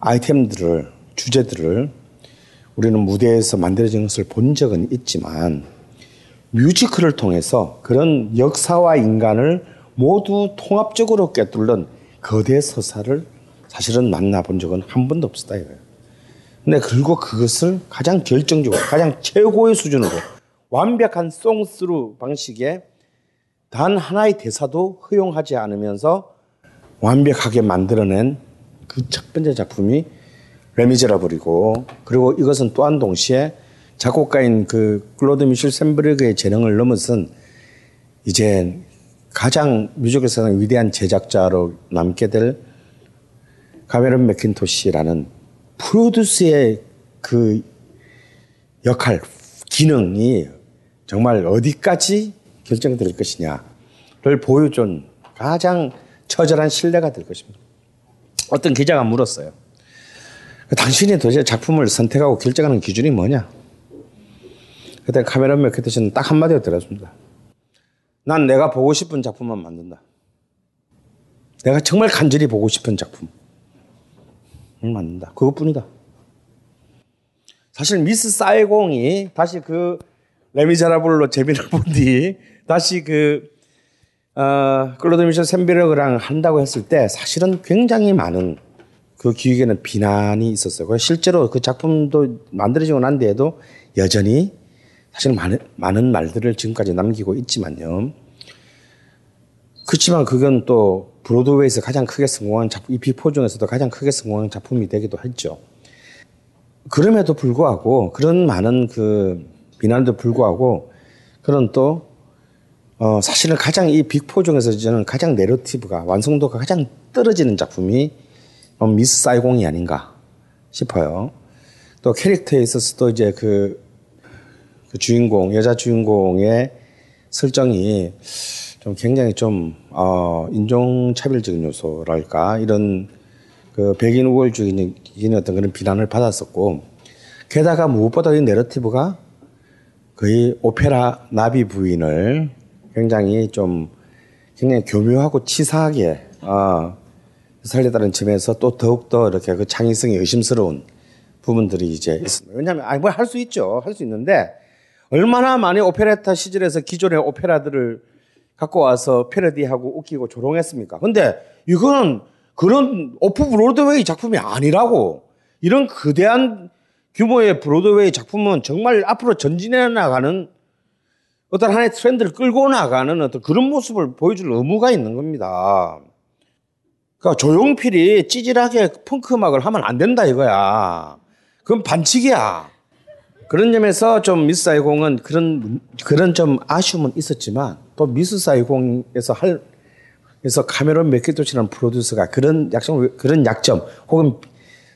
아이템들을 주제들을 우리는 무대에서 만들어진 것을 본 적은 있지만 뮤지컬을 통해서 그런 역사와 인간을 모두 통합적으로 꿰뚫는 거대 서사를 사실은 만나본 적은 한 번도 없었다 이거예요. 근데 그리고 그것을 가장 결정적으로 가장 최고의 수준으로 완벽한 송스루 방식의 단 하나의 대사도 허용하지 않으면서 완벽하게 만들어낸 그 첫 번째 작품이 레미제라블이고 그리고 이것은 또한 동시에 작곡가인 그 클로드 미셸 샘브르그의 재능을 넘어선 이제 가장 뮤지컬사상 위대한 제작자로 남게 될 가메론 맥킨토시라는 프로듀스의 그 역할, 기능이 정말 어디까지 결정될 것이냐를 보여준 가장 처절한 신뢰가 될 것입니다. 어떤 기자가 물었어요. 당신이 도대체 작품을 선택하고 결정하는 기준이 뭐냐? 그때 카메론 맥케트시는 딱 한마디로 들었습니다. 난 내가 보고 싶은 작품만 만든다. 내가 정말 간절히 보고 싶은 작품을 만든다. 그것뿐이다. 사실 미스 사이공이 다시 그 레미제라블로 재미를 본 뒤 다시 그 어, 클로드 미셸 쇤베르그랑 한다고 했을 때 사실은 굉장히 많은 그 기획에는 비난이 있었어요. 실제로 그 작품도 만들어지고 난 뒤에도 여전히 사실 많은, 많은 말들을 지금까지 남기고 있지만요. 그렇지만 그건 또 브로드웨이에서 가장 크게 성공한 작품, 이 비포 중에서도 가장 크게 성공한 작품이 되기도 했죠. 그럼에도 불구하고 그런 많은 그 비난도 불구하고 그런 또 어, 사실은 가장 이 Big Four 중에서 저는 가장 narrative가 완성도가 가장 떨어지는 작품이 미스 사이공이 아닌가 싶어요. 또 캐릭터에 있어서도 이제 그, 그 주인공 여자 주인공의 설정이 좀 굉장히 좀 어, 인종차별적인 요소랄까 이런 그 백인 우월주의적인 어떤 그런 비난을 받았었고 게다가 무엇보다 이 내러티브가 거의 오페라 나비 부인을 굉장히 좀 굉장히 교묘하고 치사하게 어, 살려다는 점에서 또 더욱더 이렇게 그 창의성이 의심스러운 부분들이 이제 있습니다. 왜냐하면 아니 뭐 할 수 있죠. 할 수 있는데 얼마나 많이 오페레타 시절에서 기존의 오페라들을 갖고 와서 패러디하고 웃기고 조롱했습니까? 근데 이거는 그런 오프 브로드웨이 작품이 아니라고 이런 거대한 규모의 브로드웨이 작품은 정말 앞으로 전진해 나가는 어떤 하나의 트렌드를 끌고 나가는 어떤 그런 모습을 보여줄 의무가 있는 겁니다. 그러니까 조용필이 찌질하게 펑크 음악을 하면 안 된다 이거야. 그건 반칙이야. 그런 점에서 좀 미스 사이공은 그런 그런 좀 아쉬움은 있었지만 또 미스 사이공에서 할 그래서 카메론 맥키토치라는 프로듀서가 그런 약점 그런 약점 혹은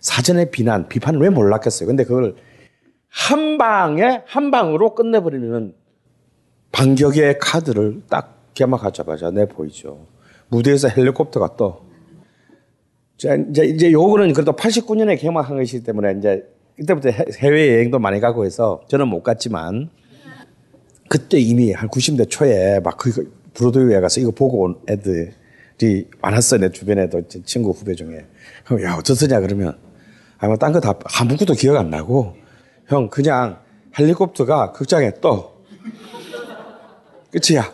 사전의 비난 비판을 왜 몰랐겠어요. 근데 그걸 한 방에 한 방으로 끝내버리는 반격의 카드를 딱 개막하자마자 내 보이죠. 무대에서 헬리콥터가 떠. 이제, 이제 요거는 그래도 89년에 개막한 것이기 때문에 이제 그때부터 해외 여행도 많이 가고 해서 저는 못 갔지만 그때 이미 한 90대 초에 막 그 브로드웨이에 가서 이거 보고 온 애들이 많았어요. 내 주변에도 친구 후배 중에. 야, 어쩌쓰냐 그러면 아마 딴 거 다 아무것도 기억 안 나고 형 그냥 헬리콥터가 극장에 떠. 끝이야.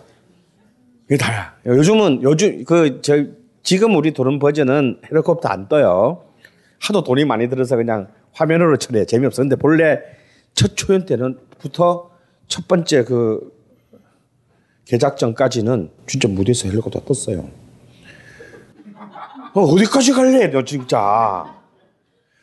그게 다야. 요즘은 요즘 그 저 지금 우리 도는 버전은 헬리콥터 안 떠요. 하도 돈이 많이 들어서 그냥 화면으로 처리해 재미없어. 근데 본래 첫 초연 때는부터 첫 번째 그 개작전까지는 진짜 무대에서 헬리콥터 떴어요. 어, 어디까지 갈래, 너 진짜.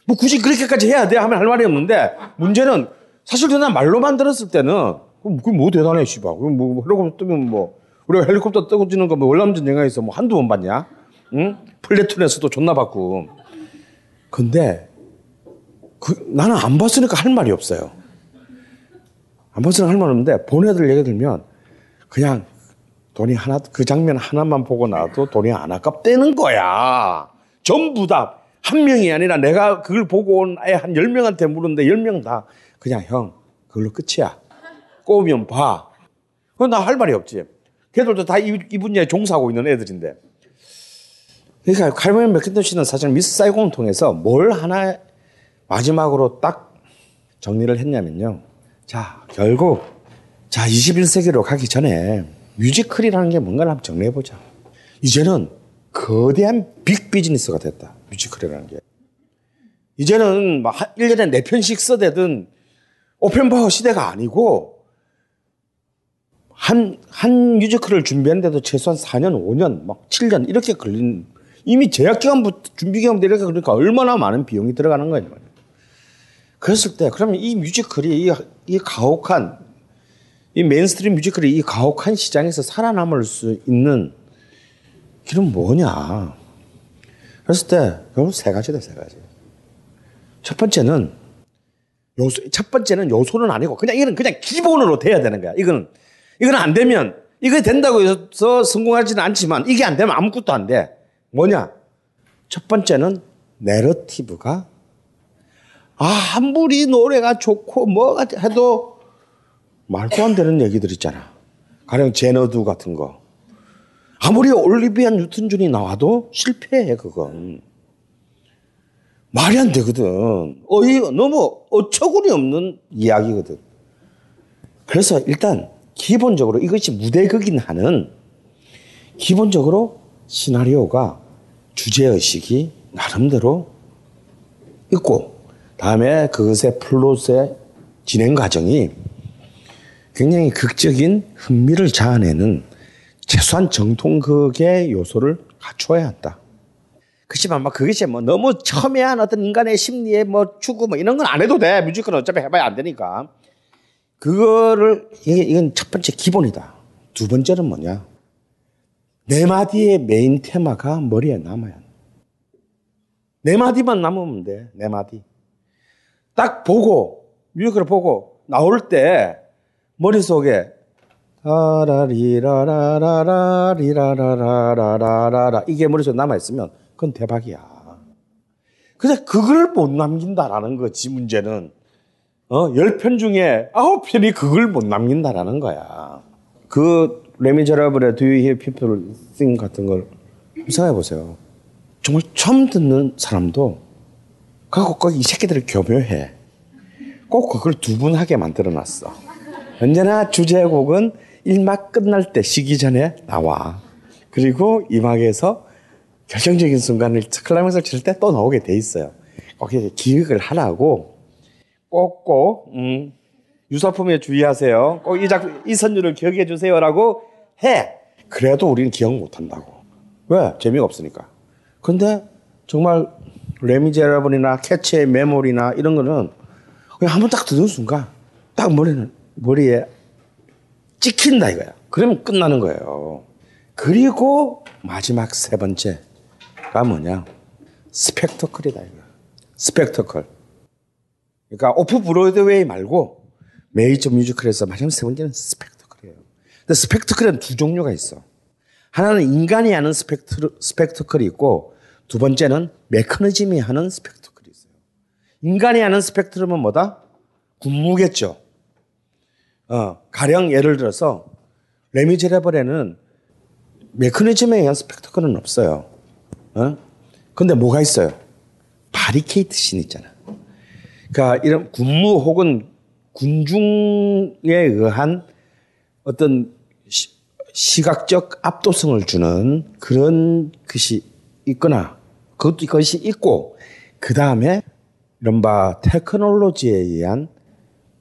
뭐 굳이 그렇게까지 해야 돼 하면 할 말이 없는데 문제는 사실 난 말로만 들었을 때는 그게 뭐 대단해, 씨발. 그럼 뭐 헬리콥터 뜨면 뭐 우리가 헬리콥터 뜨고 지는 거 뭐 월남전 영화에서 뭐 한두 번 봤냐? 응? 플래툰에서도 존나 봤고. 근데 그, 나는 안 봤으니까 할 말이 없어요. 안 봤으니까 할 말 없는데 보내들 얘기 들면 그냥 돈이 하나 그 장면 하나만 보고 나도 돈이 안 아깝다는 거야. 전부 다 한 명이 아니라 내가 그걸 보고 온 아예 한 열명한테 물었는데 열 명 다 그냥 형 그걸로 끝이야. 꼬우면 봐. 나 할 말이 없지. 걔들도 다이 분야에 종사하고 있는 애들인데. 그러니까 칼빈 맥킨토시는 사실 미스 사이공을 통해서 뭘 하나 마지막으로 딱 정리를 했냐면요. 자, 결국 자, 21세기로 가기 전에 뮤지컬이라는 게 뭔가를 한번 정리해 보자. 이제는 거대한 빅 비즈니스가 됐다. 뮤지컬이라는 게. 이제는 막 1년에 4편씩 써대든 오펜바워 시대가 아니고 한, 한 뮤지컬을 준비하는데도 최소한 4년, 5년, 막 7년 이렇게 걸린 이미 제약 기간부터 준비 기간부터 이렇게 그러니까 얼마나 많은 비용이 들어가는 거냐. 그랬을 때 그러면 이 뮤지컬이 이, 이 가혹한 이 mainstream 뮤지컬이 이 가혹한 시장에서 살아남을 수 있는 길은 뭐냐? 그랬을 때 결국 세 가지다 세 가지. 첫 번째는 요소 첫 번째는 요소는 아니고 그냥 이거는 그냥 기본으로 돼야 되는 거야. 이거는 이거는 안 되면 이거 된다고 해서 성공하지는 않지만 이게 안 되면 아무것도 안 돼. 뭐냐? 첫 번째는 narrative가 아, 아무리 노래가 좋고 뭐가 해도 말도 안 되는 얘기들 있잖아. 가령 제너두 같은 거. 아무리 올리비아 뉴튼 존이 나와도 실패해, 그건. 말이 안 되거든. 어이, 너무 어처구니 없는 이야기거든. 그래서 일단 기본적으로 이것이 무대극인 한은 기본적으로 시나리오가 주제의식이 나름대로 있고, 다음에 그것의 플롯의 진행 과정이 굉장히 극적인 흥미를 자아내는 최소한 정통극의 요소를 갖추어야 한다. 그렇지만 막 그것이 뭐 너무 첨예한 어떤 인간의 심리에 뭐 추구 뭐 이런 건 안 해도 돼. 뮤지컬은 어차피 해봐야 안 되니까. 그거를 이게 이건 첫 번째 기본이다. 두 번째는 뭐냐? 네 마디의 메인 테마가 머리에 남아야 돼. 네 마디만 남으면 돼. 네 마디. 딱 보고 뮤지컬을 보고 나올 때 머릿속에 라라리라라라라리라라라라라 이게 머릿속에 남아 있으면 그건 대박이야. 근데 그걸 못 남긴다라는 거지, 문제는. 어, 10편 중에 9편이 그걸 못 남긴다라는 거야. 그, 레미제라블의 Do You Hear People Sing 같은 걸 생각해 보세요. 정말 처음 듣는 사람도 그거 꼭이 새끼들을 교묘해. 꼭 그걸 두 분 하게 만들어 놨어. 언제나 주제곡은 1막 끝날 때 쉬기 전에 나와. 그리고 2막에서 결정적인 순간을 클라이맥스를 칠 때 또 나오게 돼 있어요. 꼭 기획을 하라고 꼭꼭 음, 유사품에 주의하세요. 꼭 이 작품 이 선율을 기억해 주세요라고 해. 그래도 우리는 기억 못 한다고. 왜? 재미가 없으니까. 근데 정말 레미제라블이나 캐치의 메모리나 이런 거는 그냥 한 번 딱 듣는 순간 딱 머리는 머리에 찍힌다 이거야. 그러면 끝나는 거예요. 그리고 마지막 세 번째가 뭐냐? 스펙터클이다 이거. 스펙터클. 그러니까 off 브로드웨이 말고 메이저 뮤지컬에서 마지막 세 번째는 스펙터클이에요. 근데 스펙터클은 두 종류가 있어. 하나는 인간이 하는 스펙트, 스펙터클이 있고 두 번째는 메커니즘이 하는 스펙터클이 있어요. 인간이 하는 스펙터클은 뭐다? 군무겠죠. 어, 가령 예를 들어서 레미제라블에는 메커니즘에 의한 스펙터클은 없어요. 어? 근데 뭐가 있어요? 바리케이트 신 있잖아. 그러니까 이런 군무 혹은 군중에 의한 어떤 시, 각적 압도성을 주는 그런 것이 있거나 그것도 것이 있고 그 다음에 이른바 테크놀로지에 의한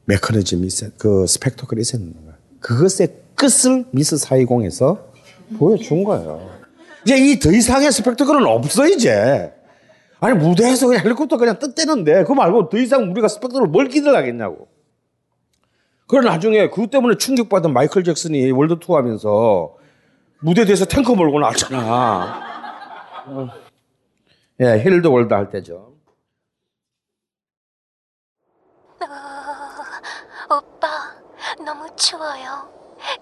메커니즘이 그 스펙터클이 있었는 거야. 그것의 끝을 미스 사이공에서 보여준 거예요. 이제 이 더 이상의 스펙터클은 없어 이제. 아니 무대에서 그냥 헬리콥터 그냥 뜨는데 그거 말고 더 이상 우리가 스펙터클을 뭘 기대하겠냐고. 그래 나중에 그것 때문에 충격받은 마이클 잭슨이 world tour 하면서 무대 뒤에서 탱크 몰고 나왔잖아. 어. 예, Heal the World 할 때죠. 오빠, 너무 추워요.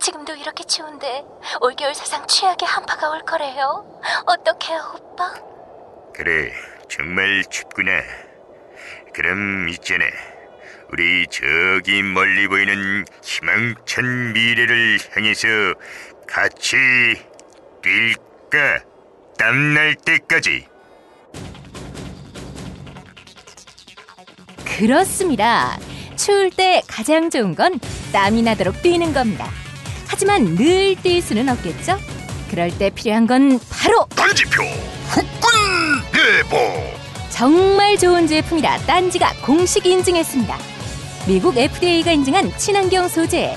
지금도 이렇게 추운데 올겨울 사상 최악의 한파가 올 거래요. 어떡해요, 오빠? 그래, 정말 춥구나. 그럼 있잖아. 우리 저기 멀리 보이는 희망찬 미래를 향해서 같이 뛸까? 땀날 때까지. 그렇습니다. 추울 때 가장 좋은 건 땀이 나도록 뛰는 겁니다. 하지만 늘 뛸 수는 없겠죠? 그럴 때 필요한 건 바로 단지표 후끈 대보 정말 좋은 제품이라 딴지가 공식 인증했습니다. 미국 FDA가 인증한 친환경 소재,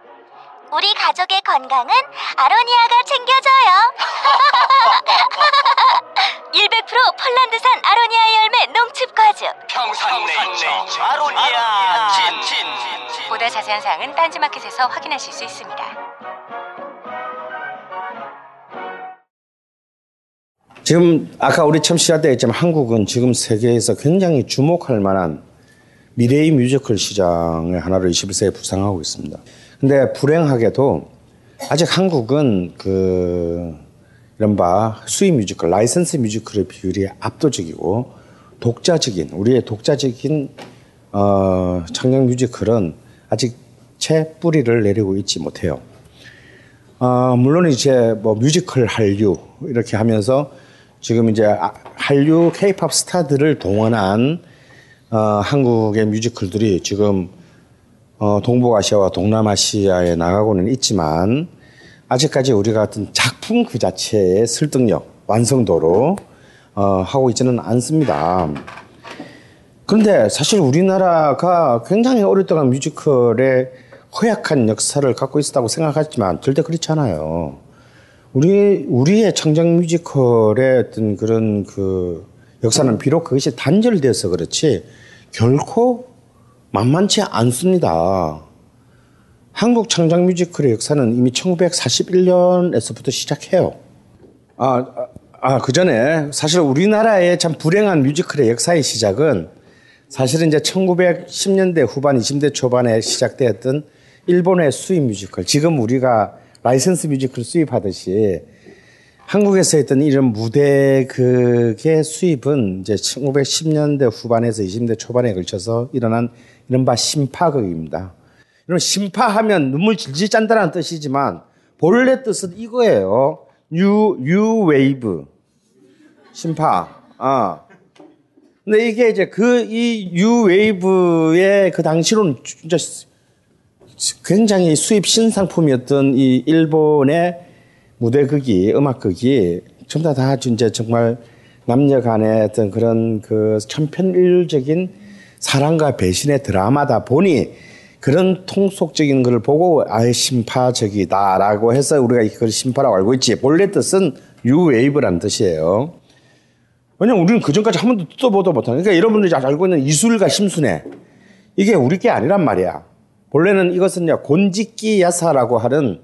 우리 가족의 건강은 아로니아가 챙겨줘요. 100% 폴란드산 아로니아 열매 농축 과즙. 평산네이처 아로니아 친 보다 자세한 사항은 딴지마켓에서 확인하실 수 있습니다. 지금 아까 우리 처음 시작 때 했지만 한국은 지금 세계에서 굉장히 주목할 만한 미래의 뮤지컬 시장의 하나로 21세기에 부상하고 있습니다. 근데 불행하게도 아직 한국은 그 이른바 수입 뮤지컬, 라이선스 뮤지컬의 비율이 압도적이고 독자적인 우리의 독자적인 어, 창작 뮤지컬은 아직 채 뿌리를 내리고 있지 못해요. 어, 물론 이제 뭐 뮤지컬 한류 이렇게 하면서 지금 이제 아, 한류 케이팝 스타들을 동원한 어, 한국의 뮤지컬들이 지금 어, 동북아시아와 동남아시아에 나가고는 있지만 아직까지 우리가 같은 작품 그 자체의 설득력, 완성도로 어, 하고 있지는 않습니다. 그런데 사실 우리나라가 굉장히 오랫동안 뮤지컬에 허약한 역사를 갖고 있었다고 생각하지만 절대 그렇지 않아요. 우리 우리의 창작 뮤지컬의 어떤 그런 그 역사는 비록 그것이 단절되어서 그렇지 결코 만만치 않습니다. 한국 창작 뮤지컬의 역사는 이미 1941년에서부터 시작해요. 아, 아, 아, 그 전에 사실 우리나라의 참 불행한 뮤지컬의 역사의 시작은 사실은 이제 1910년대 후반, 20대 초반에 시작되었던 일본의 수입 뮤지컬. 지금 우리가 라이선스 뮤지컬 수입하듯이 한국에서 했던 이런 무대 그게 수입은 이제 1910년대 후반에서 20대 초반에 걸쳐서 일어난 이른바 신파극입니다. 이런 신파하면 눈물 질질 짠다는 뜻이지만 본래 뜻은 이거예요. new, new wave. 신파. 아. 근데 이게 이제 그 이 new wave의 그 당시로는 진짜 굉장히 수입 신상품이었던 이 일본의 무대극이 음악극이 전부 다 이제 정말 남녀 간의 어떤 그런 그 천편일률적인 사랑과 배신의 드라마다 보니 그런 통속적인 걸 보고 아예 심파적이다라고 해서 우리가 이걸 심파라고 알고 있지. 본래 뜻은 뉴웨이브라는 뜻이에요. 왜냐면 우리는 그전까지 한 번도 듣도 보도 못하는 그러니까 여러분들이 알고 있는 이술과 심순애 이게 우리 게 아니란 말이야. 본래는 이것은 곤지끼 야사라고 하는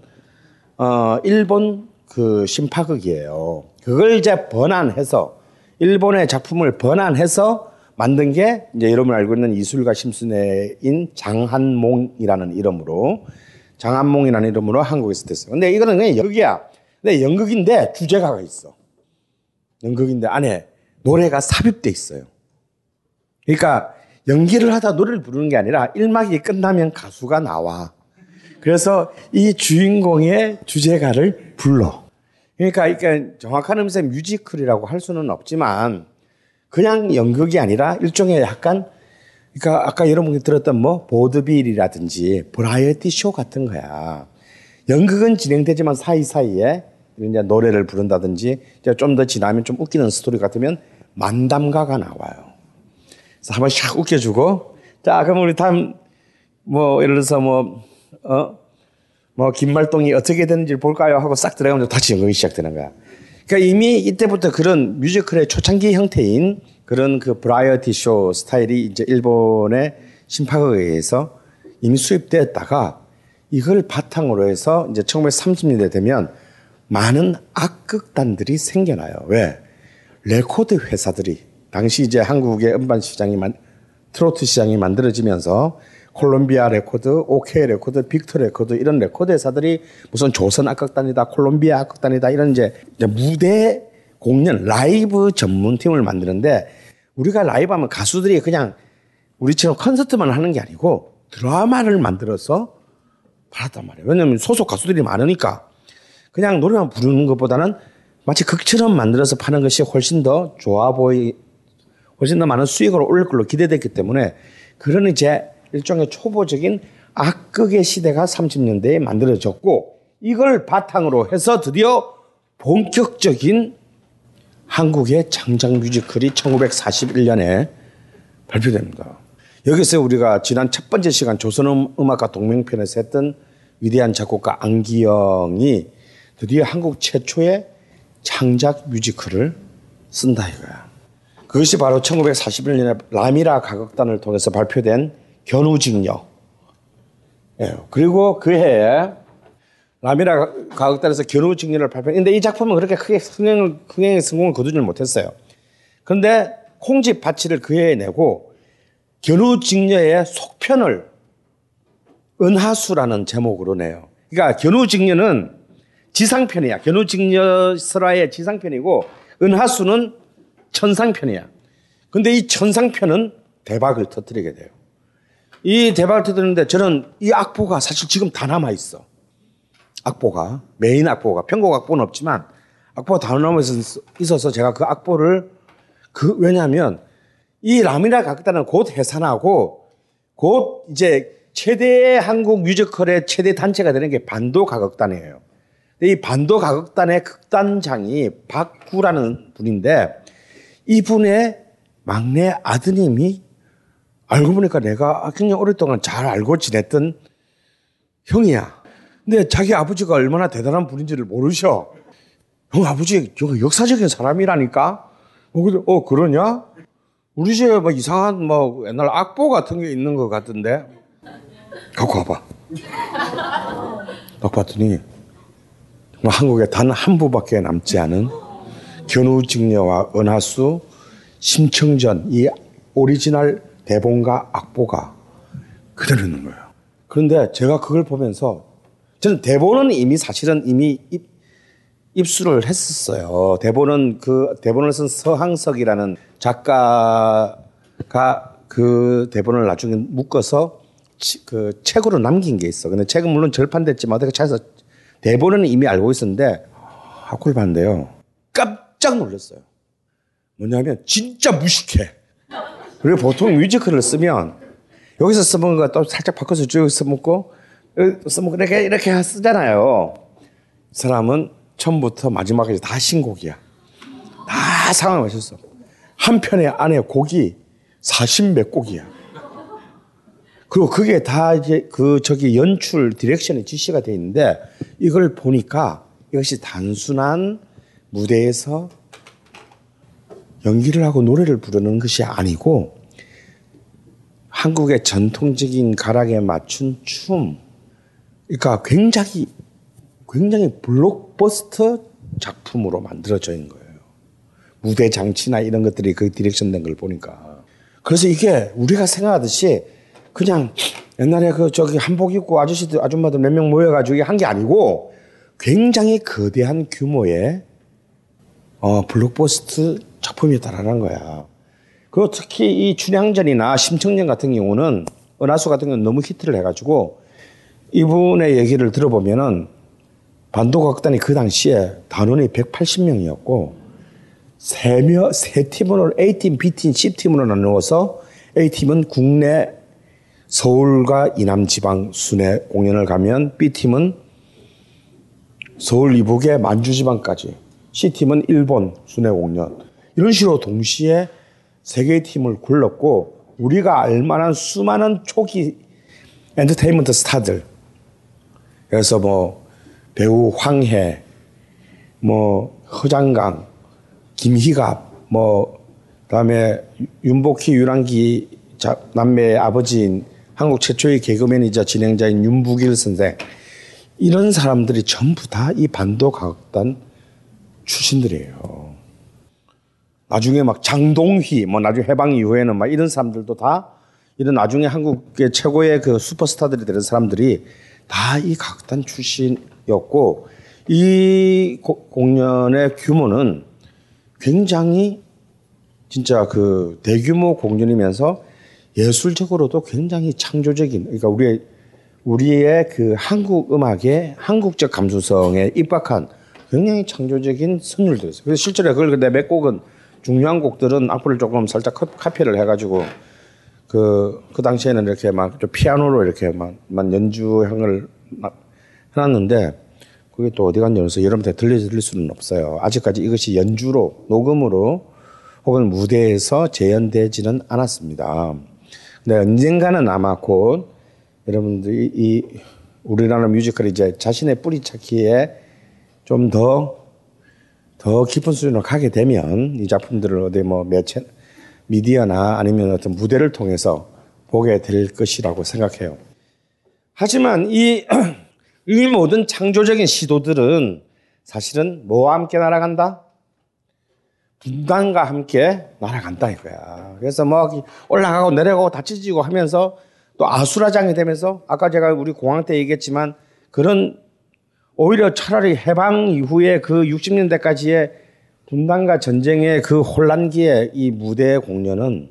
어 일본 그 심파극이에요. 그걸 이제 번안해서 일본의 작품을 번안해서 만든 게 이제 여러분 알고 있는 이술가 심순애인 장한몽이라는 이름으로 장한몽이라는 이름으로 한국에서 됐어요. 근데 이거는 그냥 연극이야. 근데 연극인데 주제가가 있어. 연극인데 안에 노래가 삽입돼 있어요. 그러니까 연기를 하다 노래를 부르는 게 아니라 1막이 끝나면 가수가 나와. 그래서 이 주인공의 주제가를 불러. 그러니까, 그러니까 정확한 의미에서 뮤지컬이라고 할 수는 없지만 그냥 연극이 아니라 일종의 약간 그러니까 아까 여러분이 들었던 뭐 보드빌이라든지 버라이어티 쇼 같은 거야. 연극은 진행되지만 사이사이에 이제 노래를 부른다든지 좀 더 지나면 좀 웃기는 스토리 같으면 만담가가 나와요. 그래서 한번 샥 웃겨주고 자 그럼 우리 다음 뭐 예를 들어서 뭐 어? 뭐 김말동이 어떻게 되는지 볼까요 하고 싹 들어가면 다시 연극이 시작되는 거야. 그러니까 이미 이때부터 그런 뮤지컬의 초창기 형태인 그런 그 버라이어티 쇼 스타일이 이제 일본의 신파극에 의해서 이미 수입되었다가 이걸 바탕으로 해서 이제 1930년대 되면 많은 악극단들이 생겨나요. 왜? 레코드 회사들이 당시 이제 한국의 음반 시장이 만, 트로트 시장이 만들어지면서 콜롬비아 레코드, 오케이 레코드, 빅터 레코드 이런 레코드 회사들이 무슨 조선 악극단이다, 콜롬비아 악극단이다 이런 이제, 무대 공연 라이브 전문 팀을 만드는데 우리가 라이브 하면 가수들이 그냥 우리처럼 콘서트만 하는 게 아니고 드라마를 만들어서 팔았단 말이에요. 왜냐면 소속 가수들이 많으니까 그냥 노래만 부르는 것보다는 마치 극처럼 만들어서 파는 것이 훨씬 더 좋아 보이, 훨씬 더 많은 수익을 올릴 걸로 기대됐기 때문에 그런 이제 일종의 초보적인 악극의 시대가 30년대에 만들어졌고 이걸 바탕으로 해서 드디어 본격적인 한국의 창작 뮤지컬이 1941년에 발표됩니다. 여기서 우리가 지난 첫 번째 시간 조선음악과 동맹편에서 했던 위대한 작곡가 안기영이 드디어 한국 최초의 창작 뮤지컬을 쓴다 이거야. 그것이 바로 1941년에 라미라 가극단을 통해서 발표된 견우직녀. 예. 그리고 그 해에 라미라 가극단에서 견우직녀를 발표했는데 이 작품은 그렇게 크게 흥행을, 흥행의 성공을 거두지를 못했어요. 그런데 콩집 바치를 그 해에 내고 견우직녀의 속편을 은하수라는 제목으로 내요. 그러니까 견우직녀는 지상편이야. 견우직녀설화의 지상편이고 은하수는 천상편이야. 근데 이 천상편은 대박을 터뜨리게 돼요. 이 대박을 터뜨리는데 저는 이 악보가 사실 지금 다 남아 있어. 악보가 메인 악보가 편곡 악보는 없지만 악보가 다 남아 있어서 제가 그 악보를 그 왜냐하면 이 라미라 각단은 곧 해산하고 곧 이제 최대 한국 뮤지컬의 최대 단체가 되는 게 반도 가극단이에요. 이 반도 가극단의 극단장이 박구라는 분인데 이분의 막내 아드님이 알고 보니까 내가 굉장히 오랫동안 잘 알고 지냈던 형이야. 근데 자기 아버지가 얼마나 대단한 분인지를 모르셔. 형 아버지 역사적인 사람이라니까. 어, 어 그러냐? 우리 집에 뭐 이상한 뭐 옛날 악보 같은 게 있는 것 같은데 갖고 와봐. 딱 봤더니 뭐 한국에 단 한 부밖에 남지 않은 견우직녀와 은하수, 심청전 이 오리지널 대본과 악보가 그대로 있는 거예요. 그런데 제가 그걸 보면서 저는 대본은 이미 사실은 이미 입, 입수를 했었어요. 대본은 그 대본을 쓴 서항석이라는 작가가 그 대본을 나중에 묶어서 그 책으로 남긴 게 있어. 근데 책은 물론 절판됐지만 어떻게 찾아서 대본은 이미 알고 있었는데 학교를 봤는데요. 깜짝 놀랐어요. 뭐냐면 진짜 무식해. 그리고 보통 뮤지컬을 쓰면 여기서 써먹은 거 또 살짝 바꿔서 쭉 써먹고 그래서 뭐 이렇게 이렇게 쓰잖아요. 이 사람은 처음부터 마지막까지 다 신곡이야. 다 상황 맞췄어. 한 편의 안에 곡이 40몇 곡이야. 그리고 그게 다 이제 그 저기 연출 디렉션에 지시가 돼 있는데 이걸 보니까 이것이 단순한 무대에서 연기를 하고 노래를 부르는 것이 아니고 한국의 전통적인 가락에 맞춘 춤. 그러니까 굉장히 굉장히 블록버스터 작품으로 만들어져 있는 거예요. 무대 장치나 이런 것들이 그 direction 된 걸 보니까. 그래서 이게 우리가 생각하듯이 그냥 옛날에 그 저기 한복 입고 아저씨들 아줌마들 몇 명 모여가지고 한 게 아니고 굉장히 거대한 규모의 어, 블록버스트 작품이었다라는 거야. 그리고 특히 이 춘향전이나 심청전 같은 경우는 은하수 같은 경우는 너무 히트를 해가지고 이분의 얘기를 들어보면은 반도각단이 그 당시에 단원이 180명이었고 세 명, 세 팀으로 A팀, B팀, C팀으로 나누어서 A팀은 국내 서울과 이남 지방 순회 공연을 가면 B팀은 서울 이북의 만주 지방까지 C팀은 일본 순회 공연. 이런 식으로 동시에 세 개의 팀을 굴렀고 우리가 알만한 수많은 초기 엔터테인먼트 스타들. 그래서 뭐 배우 황해 뭐 허장강 김희갑 뭐 그다음에 윤복희 유랑기 남매의 아버지인 한국 최초의 개그맨이자 진행자인 윤부길 선생. 이런 사람들이 전부 다 이 반도 가극단 출신들이에요. 나중에 막 장동휘, 뭐 나중에 해방 이후에는 막 이런 사람들도 다 이런 나중에 한국의 최고의 그 슈퍼스타들이 되는 사람들이 다이 가극단 출신이었고 이 고, 공연의 규모는 굉장히 진짜 그 대규모 공연이면서 예술적으로도 굉장히 창조적인 그러니까 우리의 우리의 그 한국 음악의 한국적 감수성에 입박한 굉장히 창조적인 선율들이었어요. 그래서 실제로 그걸 근데 몇 곡은 중요한 곡들은 악보를 조금 살짝 카피를 해가지고 그, 그 당시에는 이렇게 막 피아노로 이렇게 막, 막 연주형을 막 해놨는데 그게 또 어디 갔냐 해서 여러분한테 들려드릴 수는 없어요. 아직까지 이것이 연주로, 녹음으로 혹은 무대에서 재현되지는 않았습니다. 근데 언젠가는 아마 곧 여러분들이 이 우리나라 뮤지컬이 이제 자신의 뿌리 찾기에 좀 더 더 깊은 수준으로 가게 되면 이 작품들을 어디 뭐 매체 미디어나 아니면 어떤 무대를 통해서 보게 될 것이라고 생각해요. 하지만 이, 이 모든 창조적인 시도들은 사실은 뭐와 함께 날아간다? 분단과 함께 날아간다 이거야. 그래서 뭐 올라가고 내려가고 다치지고 하면서 또 아수라장이 되면서 아까 제가 우리 공항 때 얘기했지만 그런 오히려 차라리 해방 이후에 그 60년대까지의 분단과 전쟁의 그 혼란기에 이 무대 공연은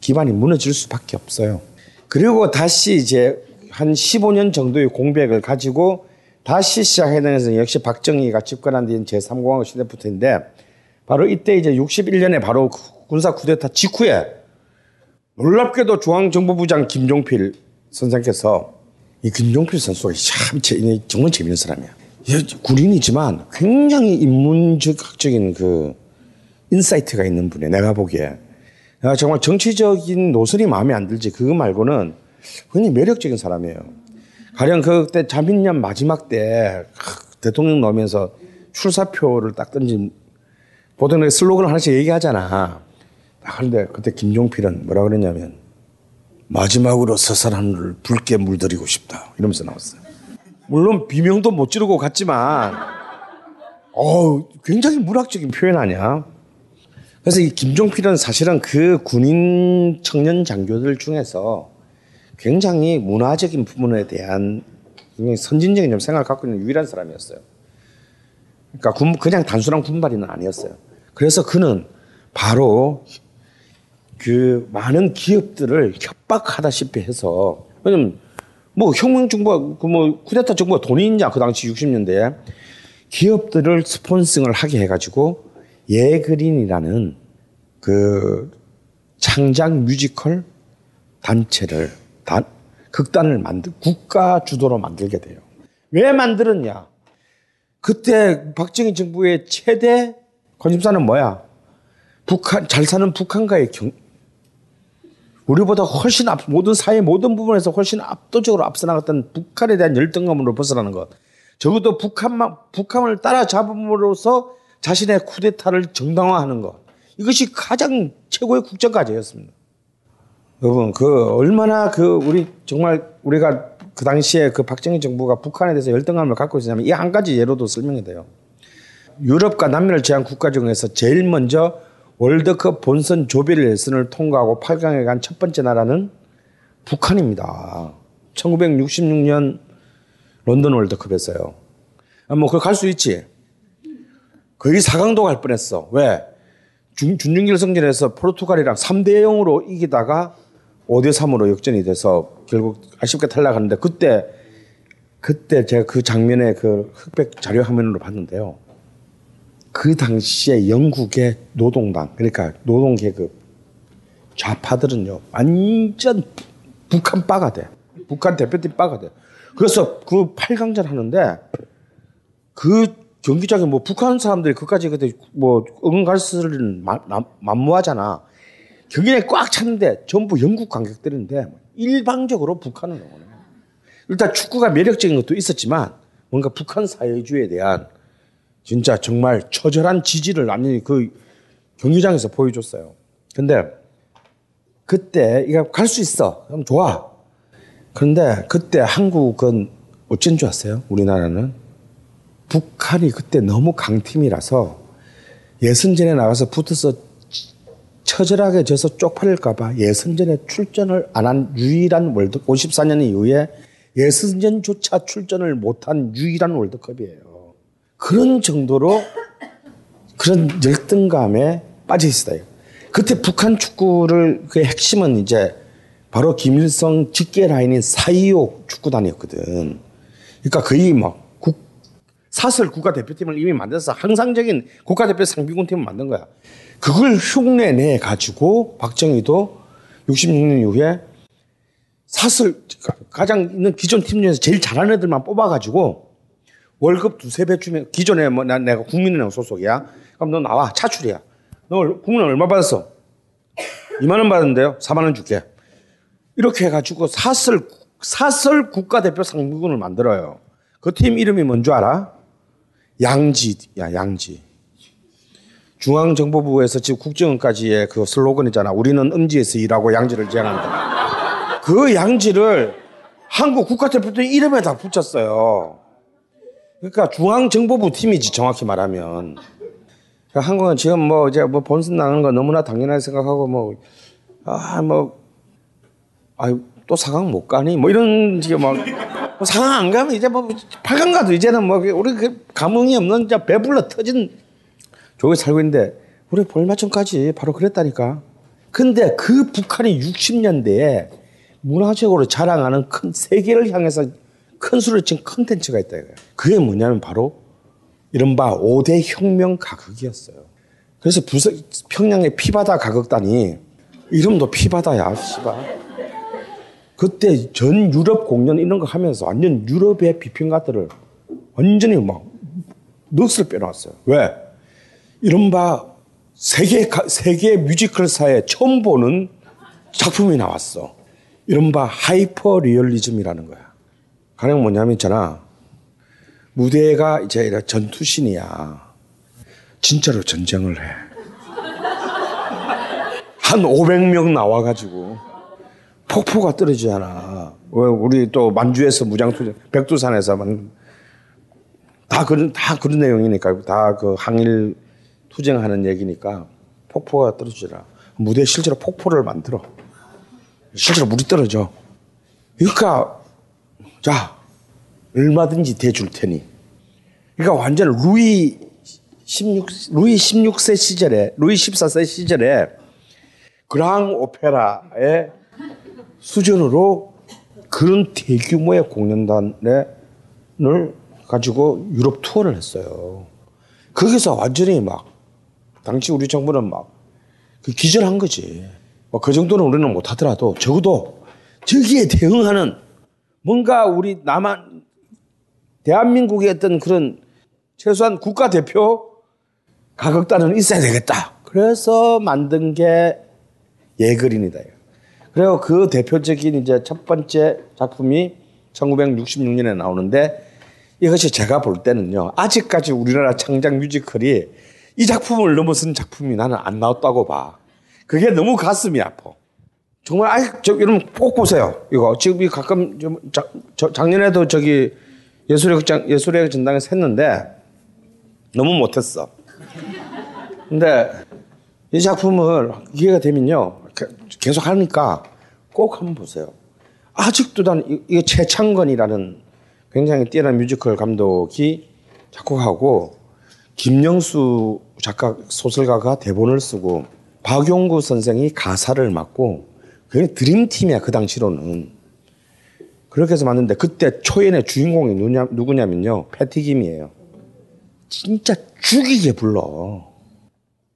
기반이 무너질 수밖에 없어요. 그리고 다시 이제 한 15년 정도의 공백을 가지고 다시 시작해야 되는 역시 박정희가 집권한 뒤인 제3공화국 시대부터인데 바로 이때 이제 61년에 바로 군사 쿠데타 직후에 놀랍게도 중앙정보부장 김종필 선생께서 이 김종필 선수가 참 정말 재밌는 사람이야. 군인이지만 굉장히 인문적인 그 insight가 있는 분이야. 내가 보기에. 내가 정말 정치적인 노선이 마음에 안 들지. 그거 말고는 굉장히 매력적인 사람이에요. 가령 그때 자민련 마지막 때 대통령 나오면서 출사표를 딱 던진 보통 슬로건을 하나씩 얘기하잖아. 그런데 그때 김종필은 뭐라 그랬냐면 마지막으로 서 사람을 붉게 물들이고 싶다 이러면서 나왔어요. 물론 비명도 못 지르고 갔지만 어 굉장히 문학적인 표현 아니야. 그래서 이 김종필은 사실은 그 군인 청년 장교들 중에서 굉장히 문화적인 부분에 대한 굉장히 선진적인 좀 생각을 갖고 있는 유일한 사람이었어요. 그러니까 군, 그냥 단순한 군발이는 아니었어요. 그래서 그는 바로 그 많은 기업들을 협박하다시피 해서 왜냐면 뭐 혁명 정부가 그 뭐 쿠데타 정부가 돈이 있냐 그 당시 60년대에 기업들을 sponsoring을 하게 해가지고 예그린이라는 그 창작 뮤지컬 단체를 단 극단을 만들 국가 주도로 만들게 돼요. 왜 만들었냐? 그때 박정희 정부의 최대 관심사는 뭐야? 북한 잘 사는 북한과의 경, 우리보다 훨씬 앞, 모든 사회 모든 부분에서 훨씬 압도적으로 앞서 나갔던 북한에 대한 열등감으로 벗어나는 것. 적어도 북한만 북한을 따라잡음으로써 자신의 쿠데타를 정당화하는 것. 이것이 가장 최고의 국정 과제였습니다. 여러분 그 얼마나 그 우리 정말 우리가 그 당시에 그 박정희 정부가 북한에 대해서 열등감을 갖고 있었냐면 이 한 가지 예로도 설명이 돼요. 유럽과 남미를 제한 국가 중에서 제일 먼저 월드컵 본선 조별 예선을 통과하고 8강에 간 첫 번째 나라는 북한입니다. 1966년 런던 월드컵에서요. 아, 뭐, 그갈수 있지. 거의 4강도 갈 뻔했어. 왜? 준, 준결승전에서 포르투갈이랑 3대 0으로 이기다가 5대 3으로 역전이 돼서 결국 아쉽게 탈락하는데 그때 그때 제가 그 장면의 그 흑백 자료 화면으로 봤는데요. 그 당시에 영국의 노동당 그러니까 노동 계급 좌파들은요 완전 북한 빠가 돼. 북한 대표팀 빠가 돼. 그래서 그 8강전 하는데 그 경기장에 뭐 북한 사람들이 그까지 그때 뭐 응갈스를 만무하잖아. 경기장에 꽉 찼는데 전부 영국 관객들인데 일방적으로 북한을 응원해. 일단 축구가 매력적인 것도 있었지만 뭔가 북한 사회주의에 대한 진짜 정말 처절한 지지를 완전히 그 경기장에서 보여줬어요. 근데 그때 이거 갈 수 있어. 그럼 좋아. 그런데 그때 한국은 어쩐 줄 아세요? 우리나라는 북한이 그때 너무 강팀이라서 예선전에 나가서 붙어서 처절하게 져서 쪽팔릴까봐 예선전에 출전을 안 한 유일한 월드 54년 이후에 예선전조차 출전을 못한 유일한 월드컵이에요. 그런 정도로 그런 열등감에 빠져 있어요. 그때 북한 축구를 그 핵심은 이제 바로 김일성 직계 라인인 사이오 축구단이었거든. 그러니까 거의 막 국, 사설 국가대표팀을 이미 만들어서 항상적인 국가대표 상비군 팀을 만든 거야. 그걸 흉내 내 가지고 박정희도 66년 이후에 사설 가장 있는 기존 팀 중에서 제일 잘하는 애들만 뽑아가지고 월급 두세 배 주면 기존에 뭐 난 내가 국민은행 소속이야. 그럼 너 나와 차출이야. 너 국민은 얼마 받았어? 2만 원 받았는데요. 4만 원 줄게. 이렇게 해가지고 사설 사설 국가대표 상비군을 만들어요. 그 팀 이름이 뭔지 알아? 양지 야 양지. 중앙정보부에서 지금 국정원까지의 그 슬로건이잖아. 우리는 음지에서 일하고 양지를 지향한다. 그 양지를 한국 국가대표팀 이름에다 붙였어요. 그러니까 중앙정보부 팀이지 정확히 말하면. 그러니까 한국은 지금 뭐 이제 뭐 본선 나가는 거 너무나 당연하게 생각하고 뭐, 아, 뭐, 아유, 또 4강 못 가니? 뭐 이런 지금 막, 뭐 4강 안 가면 이제 뭐 8강 가도 이제는 뭐 우리 그 감흥이 없는 이제 배불러 터진 조에 살고 있는데 우리 얼마 전까지 바로 그랬다니까. 근데 그 북한이 60년대에 문화적으로 자랑하는 큰 세계를 향해서 큰 수를 친 컨텐츠가 있다 이거예요. 그게 뭐냐면 바로 이른바 5대 혁명 가극이었어요. 그래서 부서, 평양의 피바다 가극단이 이름도 피바다야, 씨발. 그때 전 유럽 공연 이런 거 하면서 완전 유럽의 비평가들을 완전히 막 넋을 빼놨어요. 왜? 이른바 세계, 세계 뮤지컬사에 처음 보는 작품이 나왔어. 이른바 하이퍼 리얼리즘이라는 거야. 가령 뭐냐면 있잖아. 무대가 이제 전투신이야. 진짜로 전쟁을 해. 한 500명 나와가지고 폭포가 떨어지잖아. 우리 또 만주에서 무장투쟁, 백두산에서 다 그런, 다 그런 내용이니까. 다 그 항일 투쟁하는 얘기니까 폭포가 떨어지라. 무대에 실제로 폭포를 만들어. 실제로 물이 떨어져. 그러니까, 자, 얼마든지 대줄 테니. 그러니까 완전 루이 16, 루이 16세 시절에, 루이 14세 시절에 그랑 오페라의 수준으로 그런 대규모의 공연단을 가지고 유럽 투어를 했어요. 거기서 완전히 막, 당시 우리 정부는 막, 그 기절한 거지. 뭐그 정도는 우리는 못하더라도 적어도 저기에 대응하는 뭔가 우리 남한 대한민국의 어떤 그런 최소한 국가대표 가극단은 있어야 되겠다. 그래서 만든 게 예그린이다. 그리고 그 대표적인 이제 첫 번째 작품이 1966년에 나오는데 이것이 제가 볼 때는요. 아직까지 우리나라 창작 뮤지컬이 이 작품을 넘어선 작품이 나는 안 나왔다고 봐. 그게 너무 가슴이 아파. 정말 아이 저 여러분 꼭 보세요. 이거 지금 이 가끔 좀 자, 저, 작년에도 저기 예술의 극장 예술의 전당에서 했는데 너무 못했어. 근데 이 작품을 기회가 되면요 계속 하니까 꼭 한번 보세요. 아직도 난 이게 최창권이라는 굉장히 뛰어난 뮤지컬 감독이 작곡하고 김영수 작가 소설가가 대본을 쓰고 박용구 선생이 가사를 맡고 그게 드림팀이야 그 당시로는. 그렇게 해서 만드는데 그때 초연의 주인공이 누냐, 누구냐면요 패티김이에요. 진짜 죽이게 불러.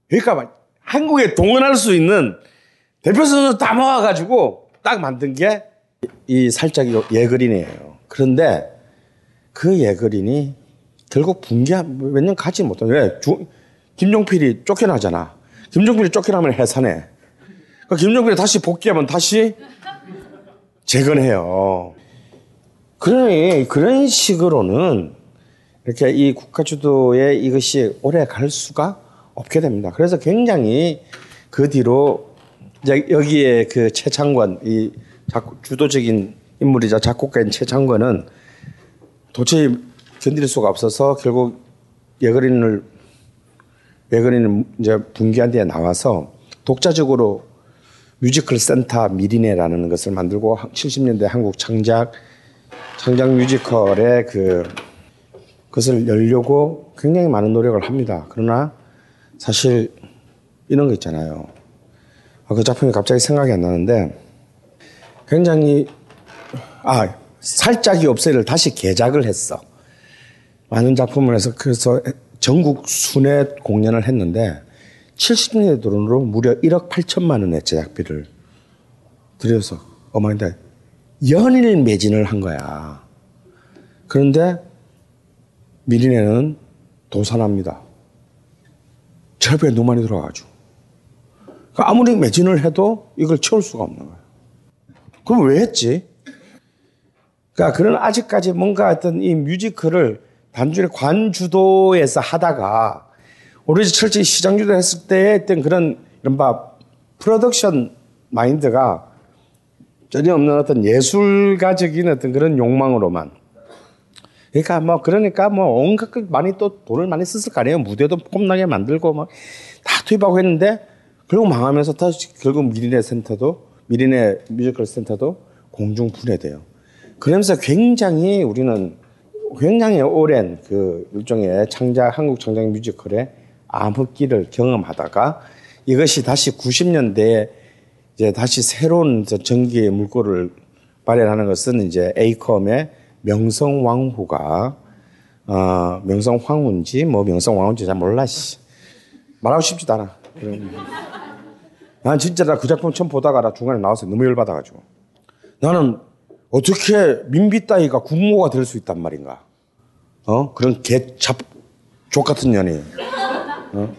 그러니까 막 한국에 동원할 수 있는 대표 선수 다 모아가지고 딱 만든 게 이 살짝 예그린이에요. 그런데 그 예그린이 결국 붕괴 몇 년 가지 못한 왜 주, 김종필이 쫓겨나잖아. 김종필이 쫓겨나면 해산해 김종필이 다시 복귀하면 다시 재건해요. 그러니 그런 식으로는 이렇게 이 국가 주도의 이것이 오래 갈 수가 없게 됩니다. 그래서 굉장히 그 뒤로 여기에 그 최창권 이 주도적인 인물이자 작곡가인 최창권은 도저히 견딜 수가 없어서 결국 예거린을 예거린을 이제 붕괴한 뒤에 나와서 독자적으로 뮤지컬 센터 미리내라는 것을 만들고 70년대 한국 창작 창작 뮤지컬의 그 것을 열려고 굉장히 많은 노력을 합니다. 그러나 사실 이런 거 있잖아요. 아, 그 작품이 갑자기 생각이 안 나는데 굉장히 아 살짜기 옵서예를 다시 개작을 했어. 많은 작품을 해서 그래서 전국 순회 공연을 했는데 70년대 돈으로 무려 1억 8천만 원의 제작비를 들여서 어머니한테 연일 매진을 한 거야. 그런데 미리네는 도산합니다. 절벽에 너무 많이 들어가가지고. 그러니까 아무리 매진을 해도 이걸 채울 수가 없는 거예요. 그럼 왜 했지? 그러니까 그런 아직까지 뭔가 어떤 이 뮤지컬을 단순히 관주도에서 하다가 오로지 철저히 시장 주도 했을 때 했던 그런 이른바 프로덕션 마인드가 전혀 없는 어떤 예술가적인 어떤 그런 욕망으로만 그러니까 뭐 그러니까 뭐 온갖 걸 많이 또 돈을 많이 썼을 거 아니에요 무대도 폼나게 만들고 막 다 투입하고 했는데 결국 망하면서 다시 결국 미리내 센터도 미리내 뮤지컬 센터도 공중 분해돼요. 그러면서 굉장히 우리는 굉장히 오랜 그 일종의 창작 한국 창작 뮤지컬의 암흑기를 경험하다가 이것이 다시 90년대에 이제 다시 새로운 전기의 물꼬를 발현하는 것은 이제 에이컴의 명성왕후가 어, 명성황후인지 뭐 명성왕후인지 잘 몰라 씨. 말하고 싶지도 않아. 난 진짜 나 그 작품 처음 보다가 나 중간에 나와서 너무 열받아가지고 나는 어떻게 민비 따위가 국모가 될 수 있단 말인가? 어 그런 개잡족 같은 년이 어?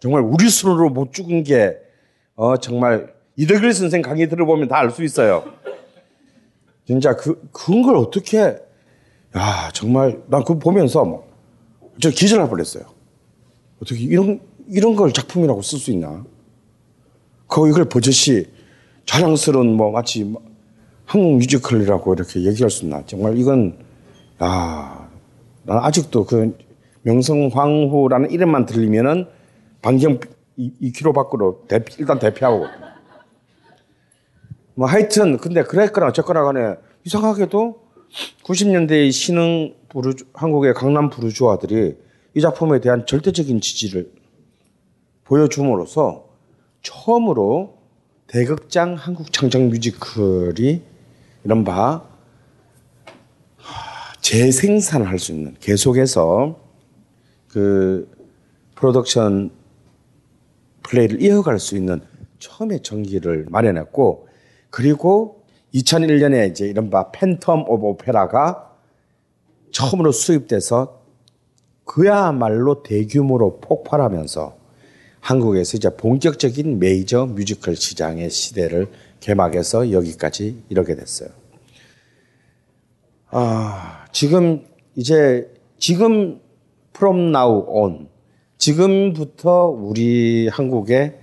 정말 우리 손으로 못 죽은 게 어, 정말 이덕일 선생 강의 들어보면 다 알 수 있어요. 진짜 그 그런 걸 어떻게 야 정말 난 그거 보면서 뭐 저 기절할 뻔했어요. 어떻게 이런 이런 걸 작품이라고 쓸 수 있나? 그 이걸 버젓이 자랑스러운 뭐 마치 뭐 한국 뮤지컬이라고 이렇게 얘기할 수 있나? 정말 이건 아, 난 아직도 그 명성황후라는 이름만 들리면은 반경 2km 밖으로 대피, 일단 대피하고. 뭐 하여튼 근데 그랬거나 어쨌거나 간에 이상하게도 90년대의 신흥 부르 한국의 강남 부르주아들이 이 작품에 대한 절대적인 지지를 보여줌으로써 처음으로 대극장 한국 창작 뮤지컬이 이런 바 재생산을 할 수 있는 계속해서 그 프로덕션 플레이를 이어갈 수 있는 처음에 전기를 마련했고 그리고 2001년에 이제 이른바 Phantom of Opera가 처음으로 수입돼서 그야말로 대규모로 폭발하면서 한국에서 이제 본격적인 메이저 뮤지컬 시장의 시대를 개막해서 여기까지 이르게 됐어요. 아, 지금 이제 지금 from now on 지금부터 우리 한국의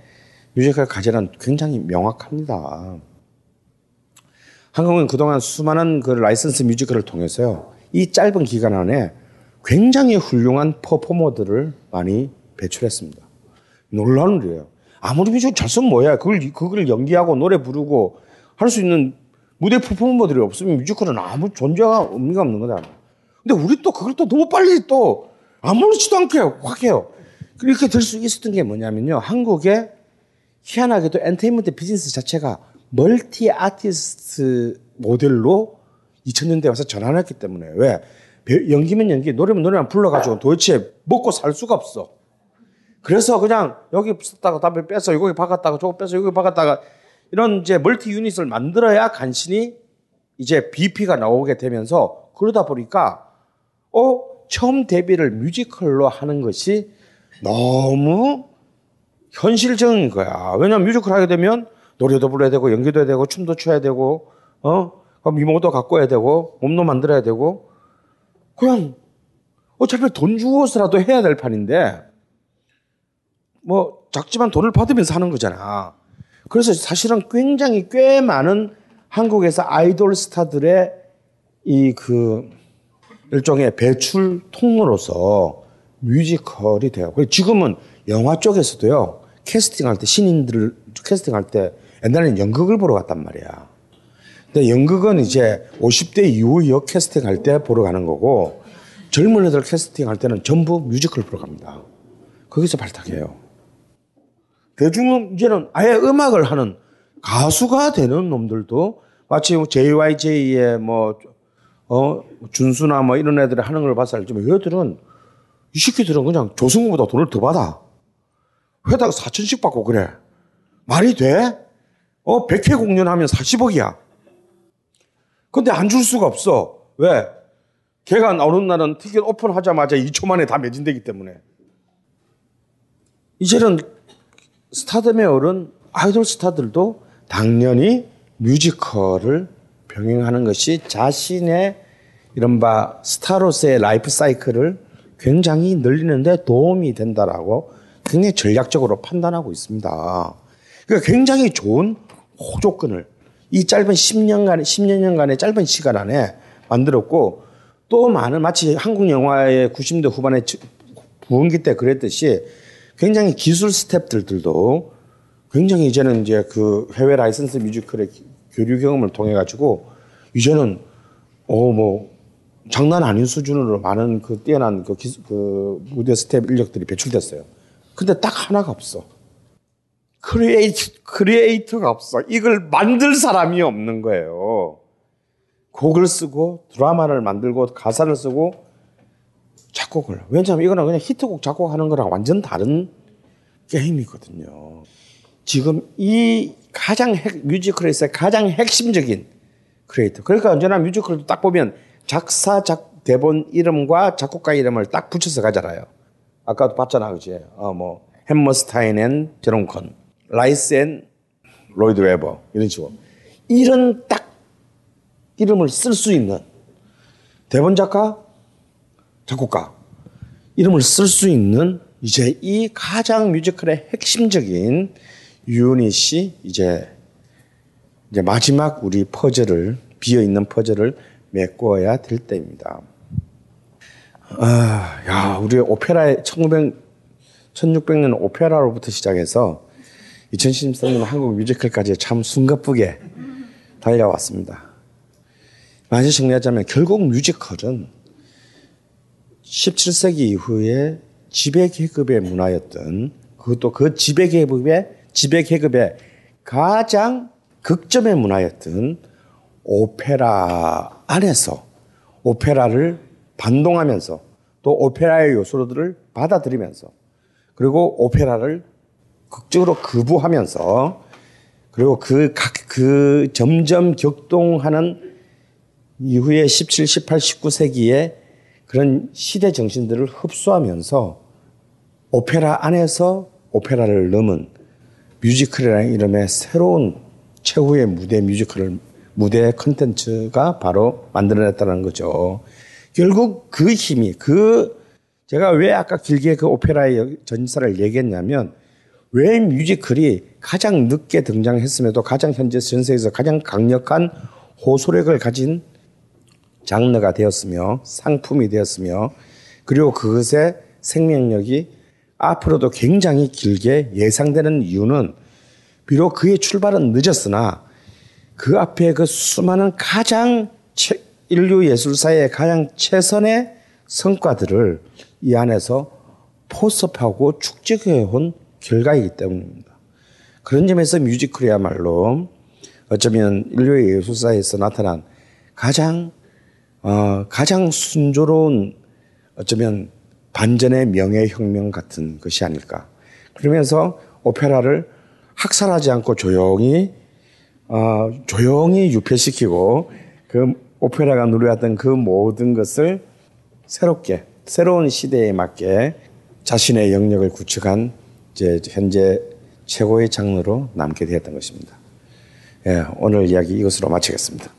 뮤지컬 가치는 굉장히 명확합니다. 한국은 그동안 수많은 그 라이선스 뮤지컬을 통해서요. 이 짧은 기간 안에 굉장히 훌륭한 퍼포머들을 많이 배출했습니다. 놀라운 일이에요. 아무리 뮤지컬 잘 쓰면 뭐야. 그걸, 그걸 연기하고 노래 부르고 할 수 있는 무대 퍼포머들이 없으면 뮤지컬은 아무 존재가 의미가 없는 거다. 근데 우리 또 그걸 또 너무 빨리 또 아무렇지도 않게 확 해요. 이렇게 될 수 있었던 게 뭐냐면요. 한국에 희한하게도 엔터테인먼트 비즈니스 자체가 multi artist 모델로 2000년대 와서 전환했기 때문에 왜 연기면 연기, 노래면 노래만 불러가지고 도대체 먹고 살 수가 없어. 그래서 그냥 여기 썼다가 담배 뺏어, 여기 박았다가 저거 뺏어, 여기 박았다가 이런 이제 multi unit을 만들어야 간신히 이제 BP가 나오게 되면서 그러다 보니까 어 처음 데뷔를 뮤지컬로 하는 것이 너무 현실적인 거야. 왜냐면 뮤지컬 하게 되면 노래도 불러야 되고 연기도 해야 되고 춤도 춰야 되고 어 미모도 갖고 해야 되고 몸도 만들어야 되고 그냥 어차피 돈 주어서라도 해야 될 판인데 뭐 작지만 돈을 받으면서 하는 거잖아. 그래서 사실은 굉장히 꽤 많은 한국에서 아이돌 스타들의 이그 일종의 배출 통로로서 뮤지컬이 돼요. 그리고 지금은 영화 쪽에서도요. 캐스팅할 때 신인들을 캐스팅할 때 옛날에는 연극을 보러 갔단 말이야. 근데 연극은 이제 50대 이후 역 캐스팅할 때 보러 가는 거고 젊은 애들 캐스팅할 때는 전부 뮤지컬 보러 갑니다. 거기서 발탁해요. 대중은 이제는 아예 음악을 하는 가수가 되는 놈들도 마치 JYJ의 뭐, 어, 준수나 뭐 이런 애들이 하는 걸 봐서 알지만 얘들은 이 새끼들은 그냥 조승우보다 돈을 더 받아. 회다가 4천씩 받고 그래. 말이 돼? 어, 100회 공연하면 40억이야. 근데 안 줄 수가 없어. 왜? 걔가 나오는 날은 티켓 오픈하자마자 2초 만에 다 매진되기 때문에. 이제는 스타덤에 오른 아이돌 스타들도 당연히 뮤지컬을 병행하는 것이 자신의 이른바 스타로서의 라이프 사이클을 굉장히 늘리는데 도움이 된다라고 굉장히 전략적으로 판단하고 있습니다. 그러니까 굉장히 좋은 호조건을 이 짧은 10년간, 10년간의 짧은 시간 안에 만들었고 또 많은 마치 한국 영화의 90대 후반에 부흥기 때 그랬듯이 굉장히 기술 스탭들도 굉장히 이제는 이제 그 해외 라이선스 뮤지컬의 교류 경험을 통해 가지고 이제는 어뭐 장난 아닌 수준으로 많은 그 뛰어난 그, 기술, 그 무대 스텝 인력들이 배출됐어요. 근데 딱 하나가 없어. create, creator가 없어. 이걸 만들 사람이 없는 거예요. 곡을 쓰고 드라마를 만들고 가사를 쓰고 작곡을. 왜냐하면 이거는 그냥 히트곡 작곡하는 거랑 완전 다른 게임이거든요. 지금 이 가장 핵, 뮤지컬에서 가장 핵심적인 크리에이터. 그러니까 언제나 뮤지컬도 딱 보면 작사, 작, 대본 이름과 작곡가 이름을 딱 붙여서 가잖아요. 아까도 봤잖아, 그지? 어, 뭐, 햄머스타인 and 제롬 컨, 라이스 and 로이드 웨버, 이런 식으로. 이런 딱 이름을 쓸 수 있는 대본 작가, 작곡가, 이름을 쓸 수 있는 이제 이 가장 뮤지컬의 핵심적인 유닛이 이제 이제 마지막 우리 퍼즐을 비어 있는 퍼즐을 메꿔야 될 때입니다. 아, 야, 우리 오페라의 1900 1600년 오페라로부터 시작해서 2013년 한국 뮤지컬까지 참 숨가쁘게 달려왔습니다. 만약 정리하자면 결국 뮤지컬은 17세기 이후에 지배 계급의 문화였던 그것도 그 지배 계급의 지배 계급의 가장 극점의 문화였던 오페라 안에서 오페라를 반동하면서 또 오페라의 요소들을 받아들이면서 그리고 오페라를 극적으로 거부하면서 그리고 그 각 그 점점 격동하는 이후에 17, 18, 19세기에 그런 시대 정신들을 흡수하면서 오페라 안에서 오페라를 넘은 뮤지컬이라는 이름의 새로운 최후의 무대 뮤지컬을 무대 컨텐츠가 바로 만들어냈다는 거죠. 결국 그 힘이 그 제가 왜 아까 길게 그 오페라의 전사를 얘기했냐면 왜 뮤지컬이 가장 늦게 등장했음에도 가장 현재 전 세계에서 가장 강력한 호소력을 가진 장르가 되었으며 상품이 되었으며 그리고 그것의 생명력이 앞으로도 굉장히 길게 예상되는 이유는 비록 그의 출발은 늦었으나 그 앞에 그 수많은 가장 인류 예술사의 가장 최선의 성과들을 이 안에서 포섭하고 축적해 온 결과이기 때문입니다. 그런 점에서 뮤지컬이야말로 어쩌면 인류의 예술사에서 나타난 가장 어, 가장 순조로운 어쩌면 반전의 명예혁명 같은 것이 아닐까. 그러면서 오페라를 학살하지 않고 조용히 어, 조용히 유폐시키고 그 오페라가 누려왔던 그 모든 것을 새롭게 새로운 시대에 맞게 자신의 영역을 구축한 이제 현재 최고의 장르로 남게 되었던 것입니다. 예, 오늘 이야기 이것으로 마치겠습니다.